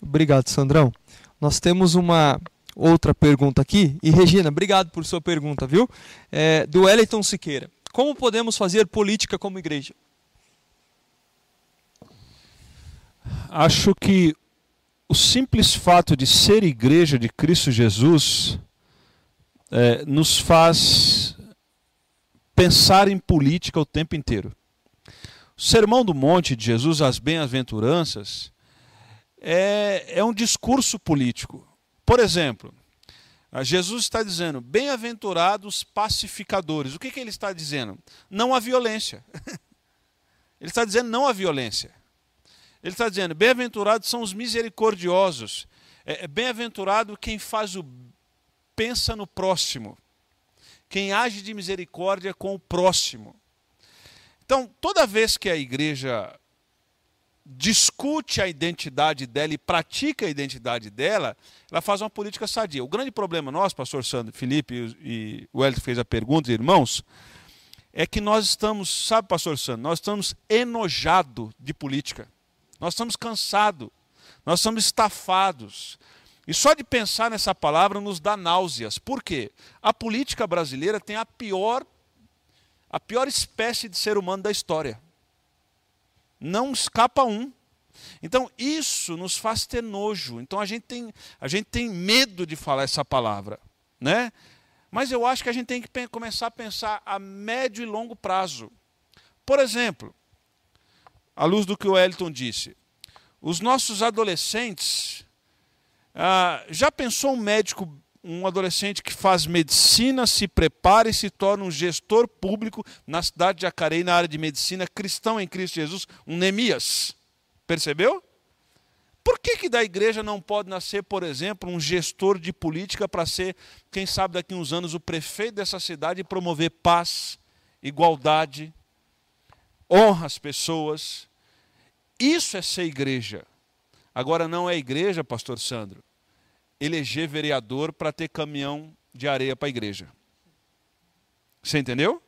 Obrigado, Sandrão. Nós temos uma outra pergunta aqui. E Regina, obrigado por sua pergunta, viu? É, do Wellington Siqueira. Como podemos fazer política como igreja? Acho que o simples fato de ser igreja de Cristo Jesus é, nos faz pensar em política o tempo inteiro. O Sermão do Monte de Jesus, as bem-aventuranças, é, é um discurso político. Por exemplo, Jesus está dizendo: bem-aventurados pacificadores. O que, que ele está dizendo? Não a violência. ele está dizendo não a violência. Ele está dizendo: bem-aventurados são os misericordiosos. É, é bem-aventurado quem faz o pensa no próximo, quem age de misericórdia com o próximo. Então, toda vez que a igreja discute a identidade dela e pratica a identidade dela, ela faz uma política sadia. O grande problema nosso, pastor Sandro, Felipe e o Hélio fez a pergunta, irmãos, é que nós estamos, sabe, pastor Sandro, nós estamos enojados de política. Nós estamos cansados. Nós estamos estafados. E só de pensar nessa palavra nos dá náuseas. Por quê? A política brasileira tem a pior a pior espécie de ser humano da história não escapa um. Então isso nos faz ter nojo. Então a gente tem, a gente tem medo de falar essa palavra, né? Mas eu acho que a gente tem que começar a pensar a médio e longo prazo. Por exemplo, à luz do que o Elton disse, os nossos adolescentes. Ah, já pensou um médico um adolescente que faz medicina se prepara e se torna um gestor público na cidade de Jacareí, na área de medicina, cristão em Cristo Jesus, um Neemias. Percebeu? Por que, que da igreja não pode nascer, por exemplo, um gestor de política para ser, quem sabe daqui uns anos, o prefeito dessa cidade e promover paz, igualdade, honra às pessoas? Isso é ser igreja. Agora não é igreja, pastor Sandro, eleger vereador para ter caminhão de areia para a igreja. Você entendeu?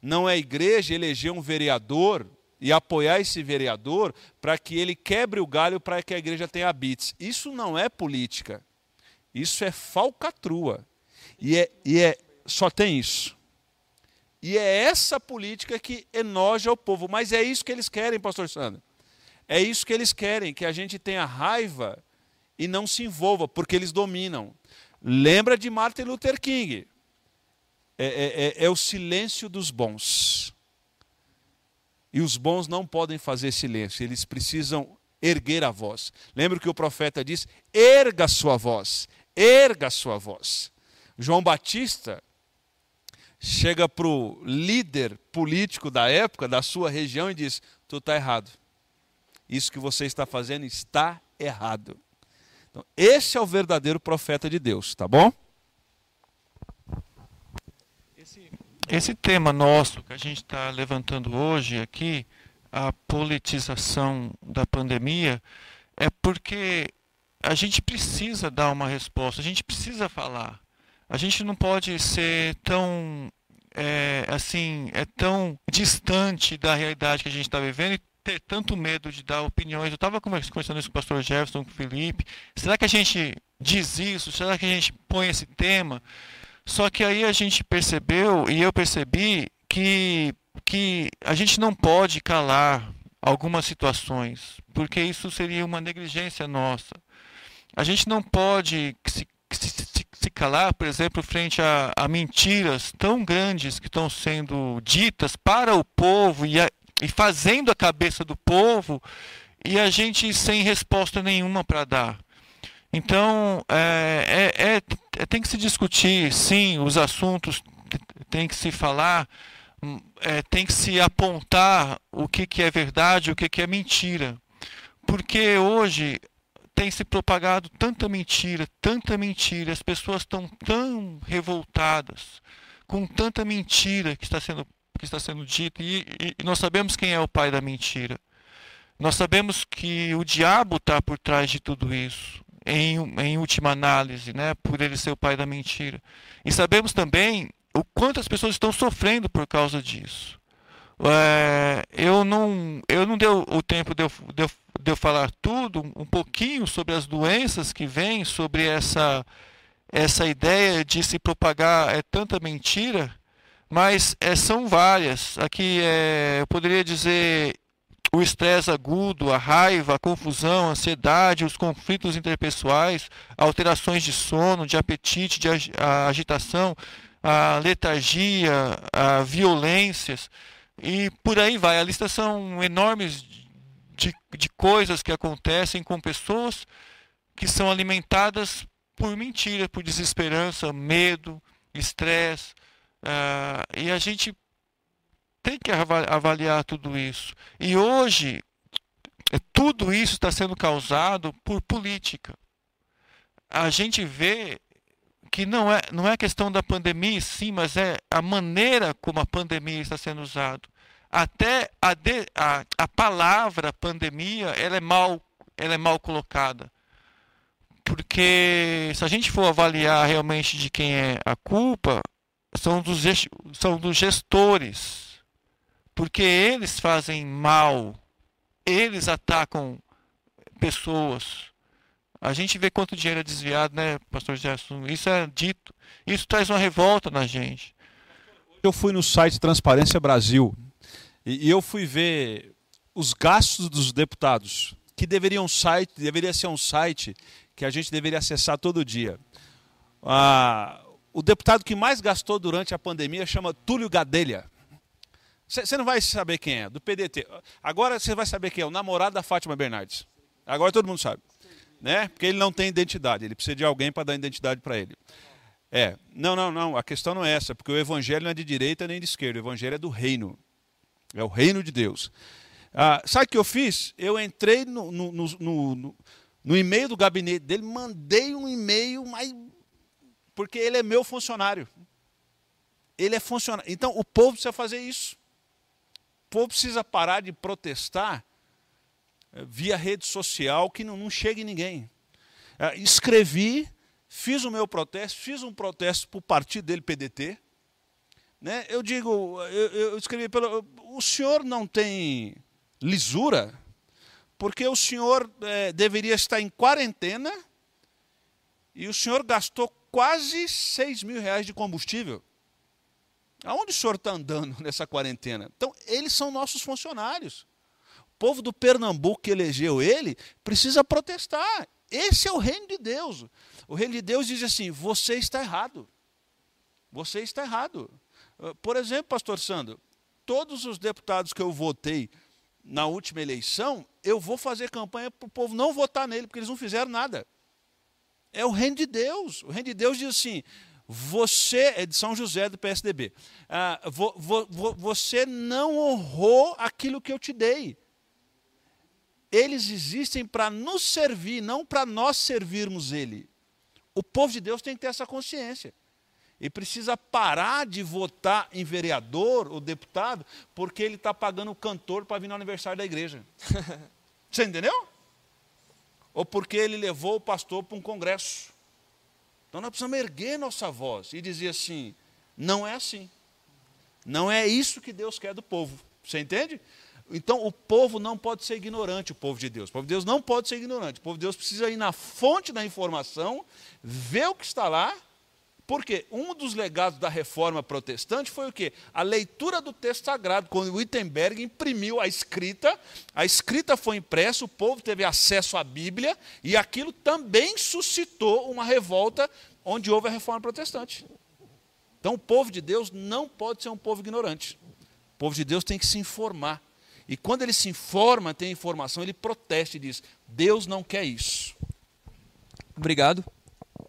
Não é igreja eleger um vereador e apoiar esse vereador para que ele quebre o galho para que a igreja tenha habites. Isso não é política. Isso é falcatrua. E é, e é só tem isso. E é essa política que enoja o povo. Mas é isso que eles querem, pastor Sandro. É isso que eles querem, que a gente tenha raiva e não se envolva, porque eles dominam. Lembra de Martin Luther King. É, é, é, é, o silêncio dos bons. E os bons não podem fazer silêncio, eles precisam erguer a voz. Lembra que o profeta diz: erga sua voz, erga sua voz. João Batista chega para o líder político da época, da sua região, e diz: Tu está errado. Isso que você está fazendo está errado. Então, esse é o verdadeiro profeta de Deus, tá bom? Esse, esse tema nosso que a gente está levantando hoje aqui, a politização da pandemia, é porque a gente precisa dar uma resposta, a gente precisa falar. A gente não pode ser tão é, assim, é tão distante da realidade que a gente está vivendo e ter tanto medo de dar opiniões. Eu estava conversando isso com o pastor Jefferson, com o Felipe. Será que a gente diz isso? Será que a gente põe esse tema? Só que aí a gente percebeu, e eu percebi, que, que a gente não pode calar algumas situações, porque isso seria uma negligência nossa. A gente não pode se, se, se calar, por exemplo, frente a, a, mentiras tão grandes que estão sendo ditas para o povo e, a, e fazendo a cabeça do povo e a gente sem resposta nenhuma para dar. Então, é, é, é, é, tem que se discutir, sim, os assuntos, tem que se falar, hum, é, tem que se apontar o que, que é verdade, o que, que é mentira. Porque hoje tem se propagado tanta mentira, tanta mentira, as pessoas estão tão revoltadas com tanta mentira que está sendo, que está sendo dita, e, e, nós sabemos quem é o pai da mentira. Nós sabemos que o diabo está por trás de tudo isso, em, em última análise, né, por ele ser o pai da mentira. E sabemos também o quanto as pessoas estão sofrendo por causa disso. É, eu não, eu não deu o tempo de eu, de, eu, de eu falar tudo, um pouquinho sobre as doenças que vêm, sobre essa, essa ideia de se propagar é tanta mentira, mas é, são várias. Aqui é, eu poderia dizer o estresse agudo, a raiva, a confusão, a ansiedade, os conflitos interpessoais, alterações de sono, de apetite, de agitação, a letargia, a violências e por aí vai. A lista são enormes de, de coisas que acontecem com pessoas que são alimentadas por mentira, por desesperança, medo, estresse. Uh, e a gente tem que avaliar tudo isso. E hoje, é, tudo isso está sendo causado por política. A gente vê que não é, não é questão da pandemia, sim, mas é a maneira como a pandemia está sendo usada. Até a, de, a, a palavra pandemia ela é, mal, ela é mal colocada. Porque se a gente for avaliar realmente de quem é a culpa, são dos, são dos gestores porque eles fazem mal, eles atacam pessoas. A gente vê quanto dinheiro é desviado, né, pastor Gerson? Isso é dito. Isso traz uma revolta na gente. Eu fui no site Transparência Brasil e eu fui ver os gastos dos deputados, que deveria um site, deveria ser um site que a gente deveria acessar todo dia. Ah, o deputado que mais gastou durante a pandemia chama Túlio Gadelha. Você não vai saber quem é, do PDT. Agora você vai saber quem é, o namorado da Fátima Bernardes. Agora todo mundo sabe. Né? Porque ele não tem identidade, ele precisa de alguém para dar identidade para ele. É, não, não, não, a questão não é essa, porque o evangelho não é de direita nem de esquerda, o evangelho é do reino. É o reino de Deus. Ah, sabe o que eu fiz? Eu entrei no, no, no, no, no e-mail do gabinete dele, mandei um e-mail, mas porque ele é meu funcionário. Ele é funcionário. Então o povo precisa fazer isso povo precisa parar de protestar eh, via rede social que não, não chega em ninguém. É, escrevi, fiz o meu protesto, fiz um protesto para o partido dele, PDT. Né? Eu digo, eu, eu escrevi, pelo, o senhor não tem lisura, porque o senhor é, deveria estar em quarentena e o senhor gastou quase 6 mil reais de combustível. Aonde o senhor está andando nessa quarentena? Então, eles são nossos funcionários. O povo do Pernambuco que elegeu ele precisa protestar. Esse é o reino de Deus. O reino de Deus diz assim: você está errado. Você está errado. Ah, por exemplo, pastor Sandro, todos os deputados que eu votei na última eleição, eu vou fazer campanha para o povo não votar nele, porque eles não fizeram nada. É o reino de Deus. O reino de Deus diz assim: você, é de São José do PSDB, ah, vo, vo, vo, você não honrou aquilo que eu te dei. Eles existem para nos servir, não para nós servirmos Ele. O povo de Deus tem que ter essa consciência. E precisa parar de votar em vereador ou deputado porque ele está pagando o cantor para vir no aniversário da igreja. Você entendeu? Ou porque ele levou o pastor para um congresso. Então nós precisamos erguer nossa voz e dizer assim: não é assim. Não é isso que Deus quer do povo. Você entende? Então o povo não pode ser ignorante, o povo de Deus. O povo de Deus não pode ser ignorante. O povo de Deus precisa ir na fonte da informação, ver o que está lá porque um dos legados da reforma protestante foi o quê? A leitura do texto sagrado, quando Wittenberg imprimiu a escrita, a escrita foi impressa, o povo teve acesso à Bíblia, e aquilo também suscitou uma revolta onde houve a reforma protestante. Então o povo de Deus não pode ser um povo ignorante. O povo de Deus tem que se informar. E quando ele se informa, tem informação, ele protesta e diz: Deus não quer isso. Obrigado.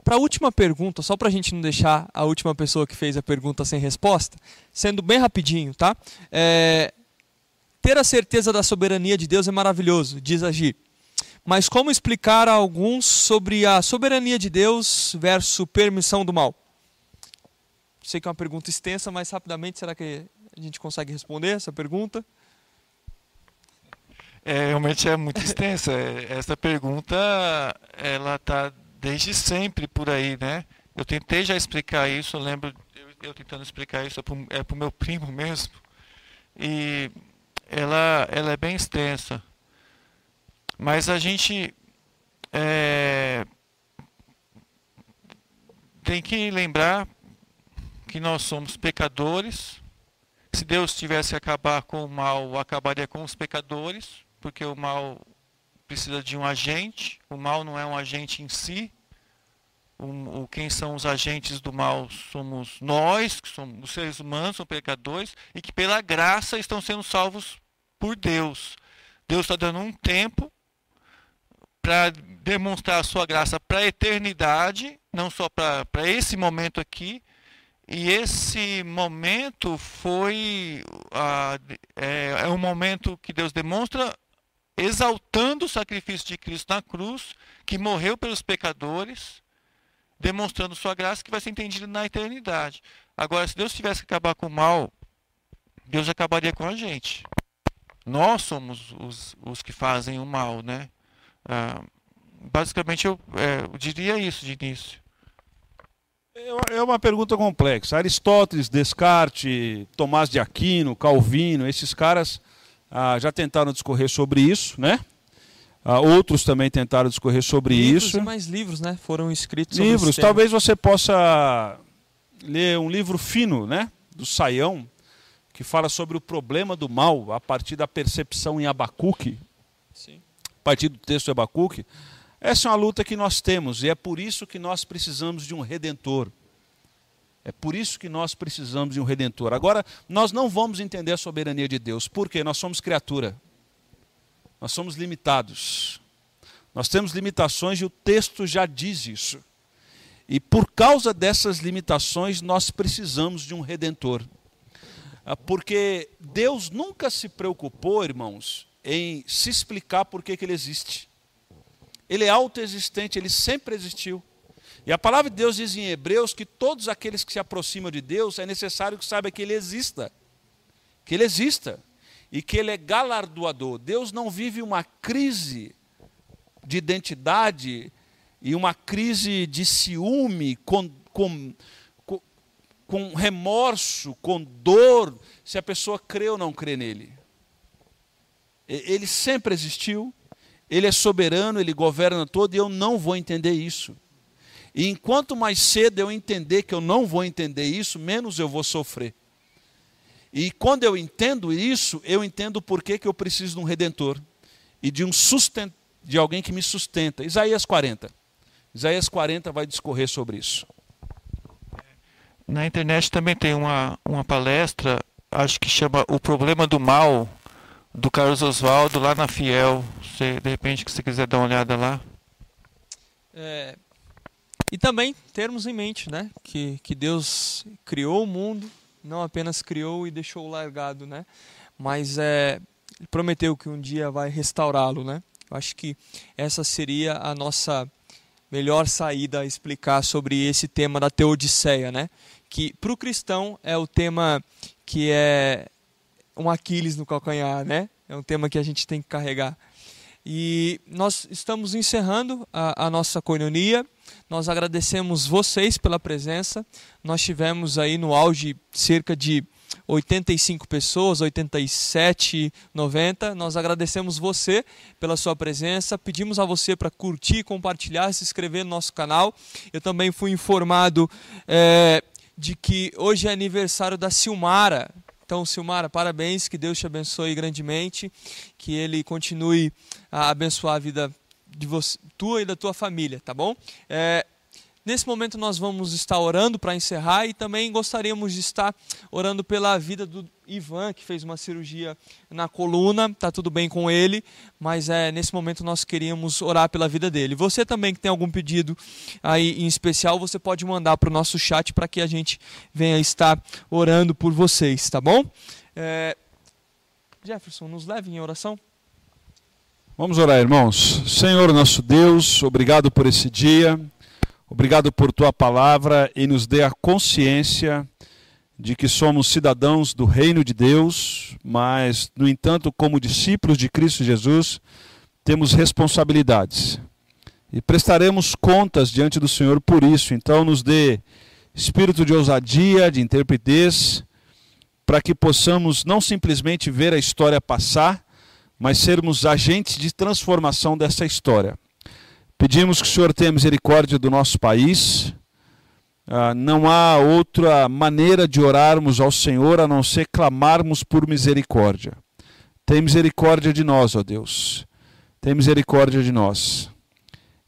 Para a última pergunta, só para a gente não deixar a última pessoa que fez a pergunta sem resposta, sendo bem rapidinho, tá? É, ter a certeza da soberania de Deus é maravilhoso, diz Agir. Mas como explicar a alguns sobre a soberania de Deus versus permissão do mal? Sei que é uma pergunta extensa, mas rapidamente, será que a gente consegue responder essa pergunta? É, realmente é muito extensa. É, essa pergunta, ela está desde sempre por aí, né? Eu tentei já explicar isso, eu lembro eu, eu tentando explicar isso é para o meu primo mesmo. E ela, ela é bem extensa. Mas a gente é, tem que lembrar que nós somos pecadores. Se Deus tivesse acabar com o mal, acabaria com os pecadores porque o mal precisa de um agente, o mal não é um agente em si. O, quem são os agentes do mal somos nós, que somos os seres humanos, são pecadores, e que pela graça estão sendo salvos por Deus. Deus está dando um tempo para demonstrar a sua graça para a eternidade, não só para esse momento aqui. E esse momento foi é, é um momento que Deus demonstra exaltando o sacrifício de Cristo na cruz, que morreu pelos pecadores, demonstrando sua graça que vai ser entendido na eternidade. Agora, se Deus tivesse que acabar com o mal, Deus acabaria com a gente. Nós somos os, os que fazem o mal, né? Ah, basicamente, eu, é, eu diria isso de início. É, é uma pergunta complexa. Aristóteles, Descartes, Tomás de Aquino, Calvino, esses caras ah, já tentaram discorrer sobre isso, né? Ah, outros também tentaram discorrer sobre livros isso. E mais livros, né? Foram escritos. Livros. Talvez você possa ler um livro fino, né? Do Saião, que fala sobre o problema do mal a partir da percepção em Abacuque. Sim. A partir do texto de Abacuque. Essa é uma luta que nós temos e é por isso que nós precisamos de um redentor. É por isso que nós precisamos de um redentor. Agora, nós não vamos entender a soberania de Deus, porque nós somos criatura. Nós somos limitados. Nós temos limitações e o texto já diz isso. E por causa dessas limitações, nós precisamos de um redentor. Ah, porque Deus nunca se preocupou, irmãos, em se explicar por que, que ele existe. Ele é autoexistente, ele sempre existiu. E a palavra de Deus diz em Hebreus que todos aqueles que se aproximam de Deus é necessário que saiba que Ele exista. Que Ele exista. E que Ele é galardoador. Deus não vive uma crise de identidade e uma crise de ciúme, com, com, com, com remorso, com dor, se a pessoa crê ou não crê nele. Ele sempre existiu, ele é soberano, ele governa todo, e eu não vou entender isso. E enquanto mais cedo eu entender que eu não vou entender isso, menos eu vou sofrer. E quando eu entendo isso, eu entendo por que, que eu preciso de um redentor e de um sustento, de alguém que me sustenta. Isaías 40. Isaías 40 vai discorrer sobre isso. Na internet também tem uma, uma palestra, acho que chama O Problema do Mal, do Carlos Oswaldo, lá na Fiel. Você, de repente, que você quiser dar uma olhada lá. É, e também termos em mente né, que, que Deus criou o mundo, não apenas criou e deixou largado, né, mas é, prometeu que um dia vai restaurá-lo. Né? Eu acho que essa seria a nossa melhor saída a explicar sobre esse tema da Teodiceia, né? que para o cristão é o tema que é um Aquiles no calcanhar, né? é um tema que a gente tem que carregar. E nós estamos encerrando a, a nossa coinonia. Nós agradecemos vocês pela presença. Nós tivemos aí no auge cerca de 85 pessoas, 87, 90. Nós agradecemos você pela sua presença. Pedimos a você para curtir, compartilhar, se inscrever no nosso canal. Eu também fui informado é, de que hoje é aniversário da Silmara. Então, Silmara, parabéns, que Deus te abençoe grandemente, que Ele continue a abençoar a vida de você, tua e da tua família, tá bom? É, Nesse momento nós vamos estar orando para encerrar e também gostaríamos de estar orando pela vida do Ivan, que fez uma cirurgia na coluna, está tudo bem com ele, mas é, nesse momento nós queríamos orar pela vida dele. Você também que tem algum pedido aí em especial, você pode mandar para o nosso chat para que a gente venha estar orando por vocês, tá bom? É... Jefferson, nos leve em oração. Vamos orar, irmãos. Senhor nosso Deus, obrigado por esse dia. Obrigado por tua palavra e nos dê a consciência de que somos cidadãos do reino de Deus, mas, no entanto, como discípulos de Cristo Jesus, temos responsabilidades e prestaremos contas diante do Senhor por isso. Então, nos dê espírito de ousadia, de interpretez, para que possamos não simplesmente ver a história passar, mas sermos agentes de transformação dessa história. Pedimos que o Senhor tenha misericórdia do nosso país. Ah, não há outra maneira de orarmos ao Senhor a não ser clamarmos por misericórdia. Tem misericórdia de nós, ó Deus. Tem misericórdia de nós.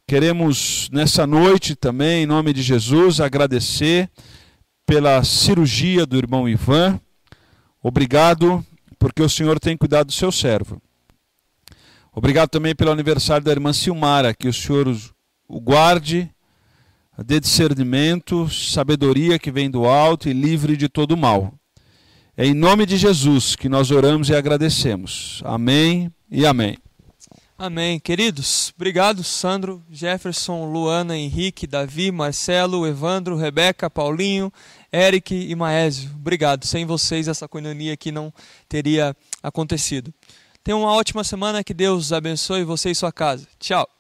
Queremos nessa noite também, em nome de Jesus, agradecer pela cirurgia do irmão Ivan. Obrigado, porque o Senhor tem cuidado do seu servo. Obrigado também pelo aniversário da irmã Silmara, que o Senhor o guarde, dê discernimento, sabedoria que vem do alto e livre de todo mal. É em nome de Jesus que nós oramos e agradecemos. Amém e amém. Amém. Queridos, obrigado, Sandro, Jefferson, Luana, Henrique, Davi, Marcelo, Evandro, Rebeca, Paulinho, Eric e Maésio. Obrigado. Sem vocês, essa coinonia aqui não teria acontecido. Tenha uma ótima semana, que Deus abençoe você e sua casa. Tchau.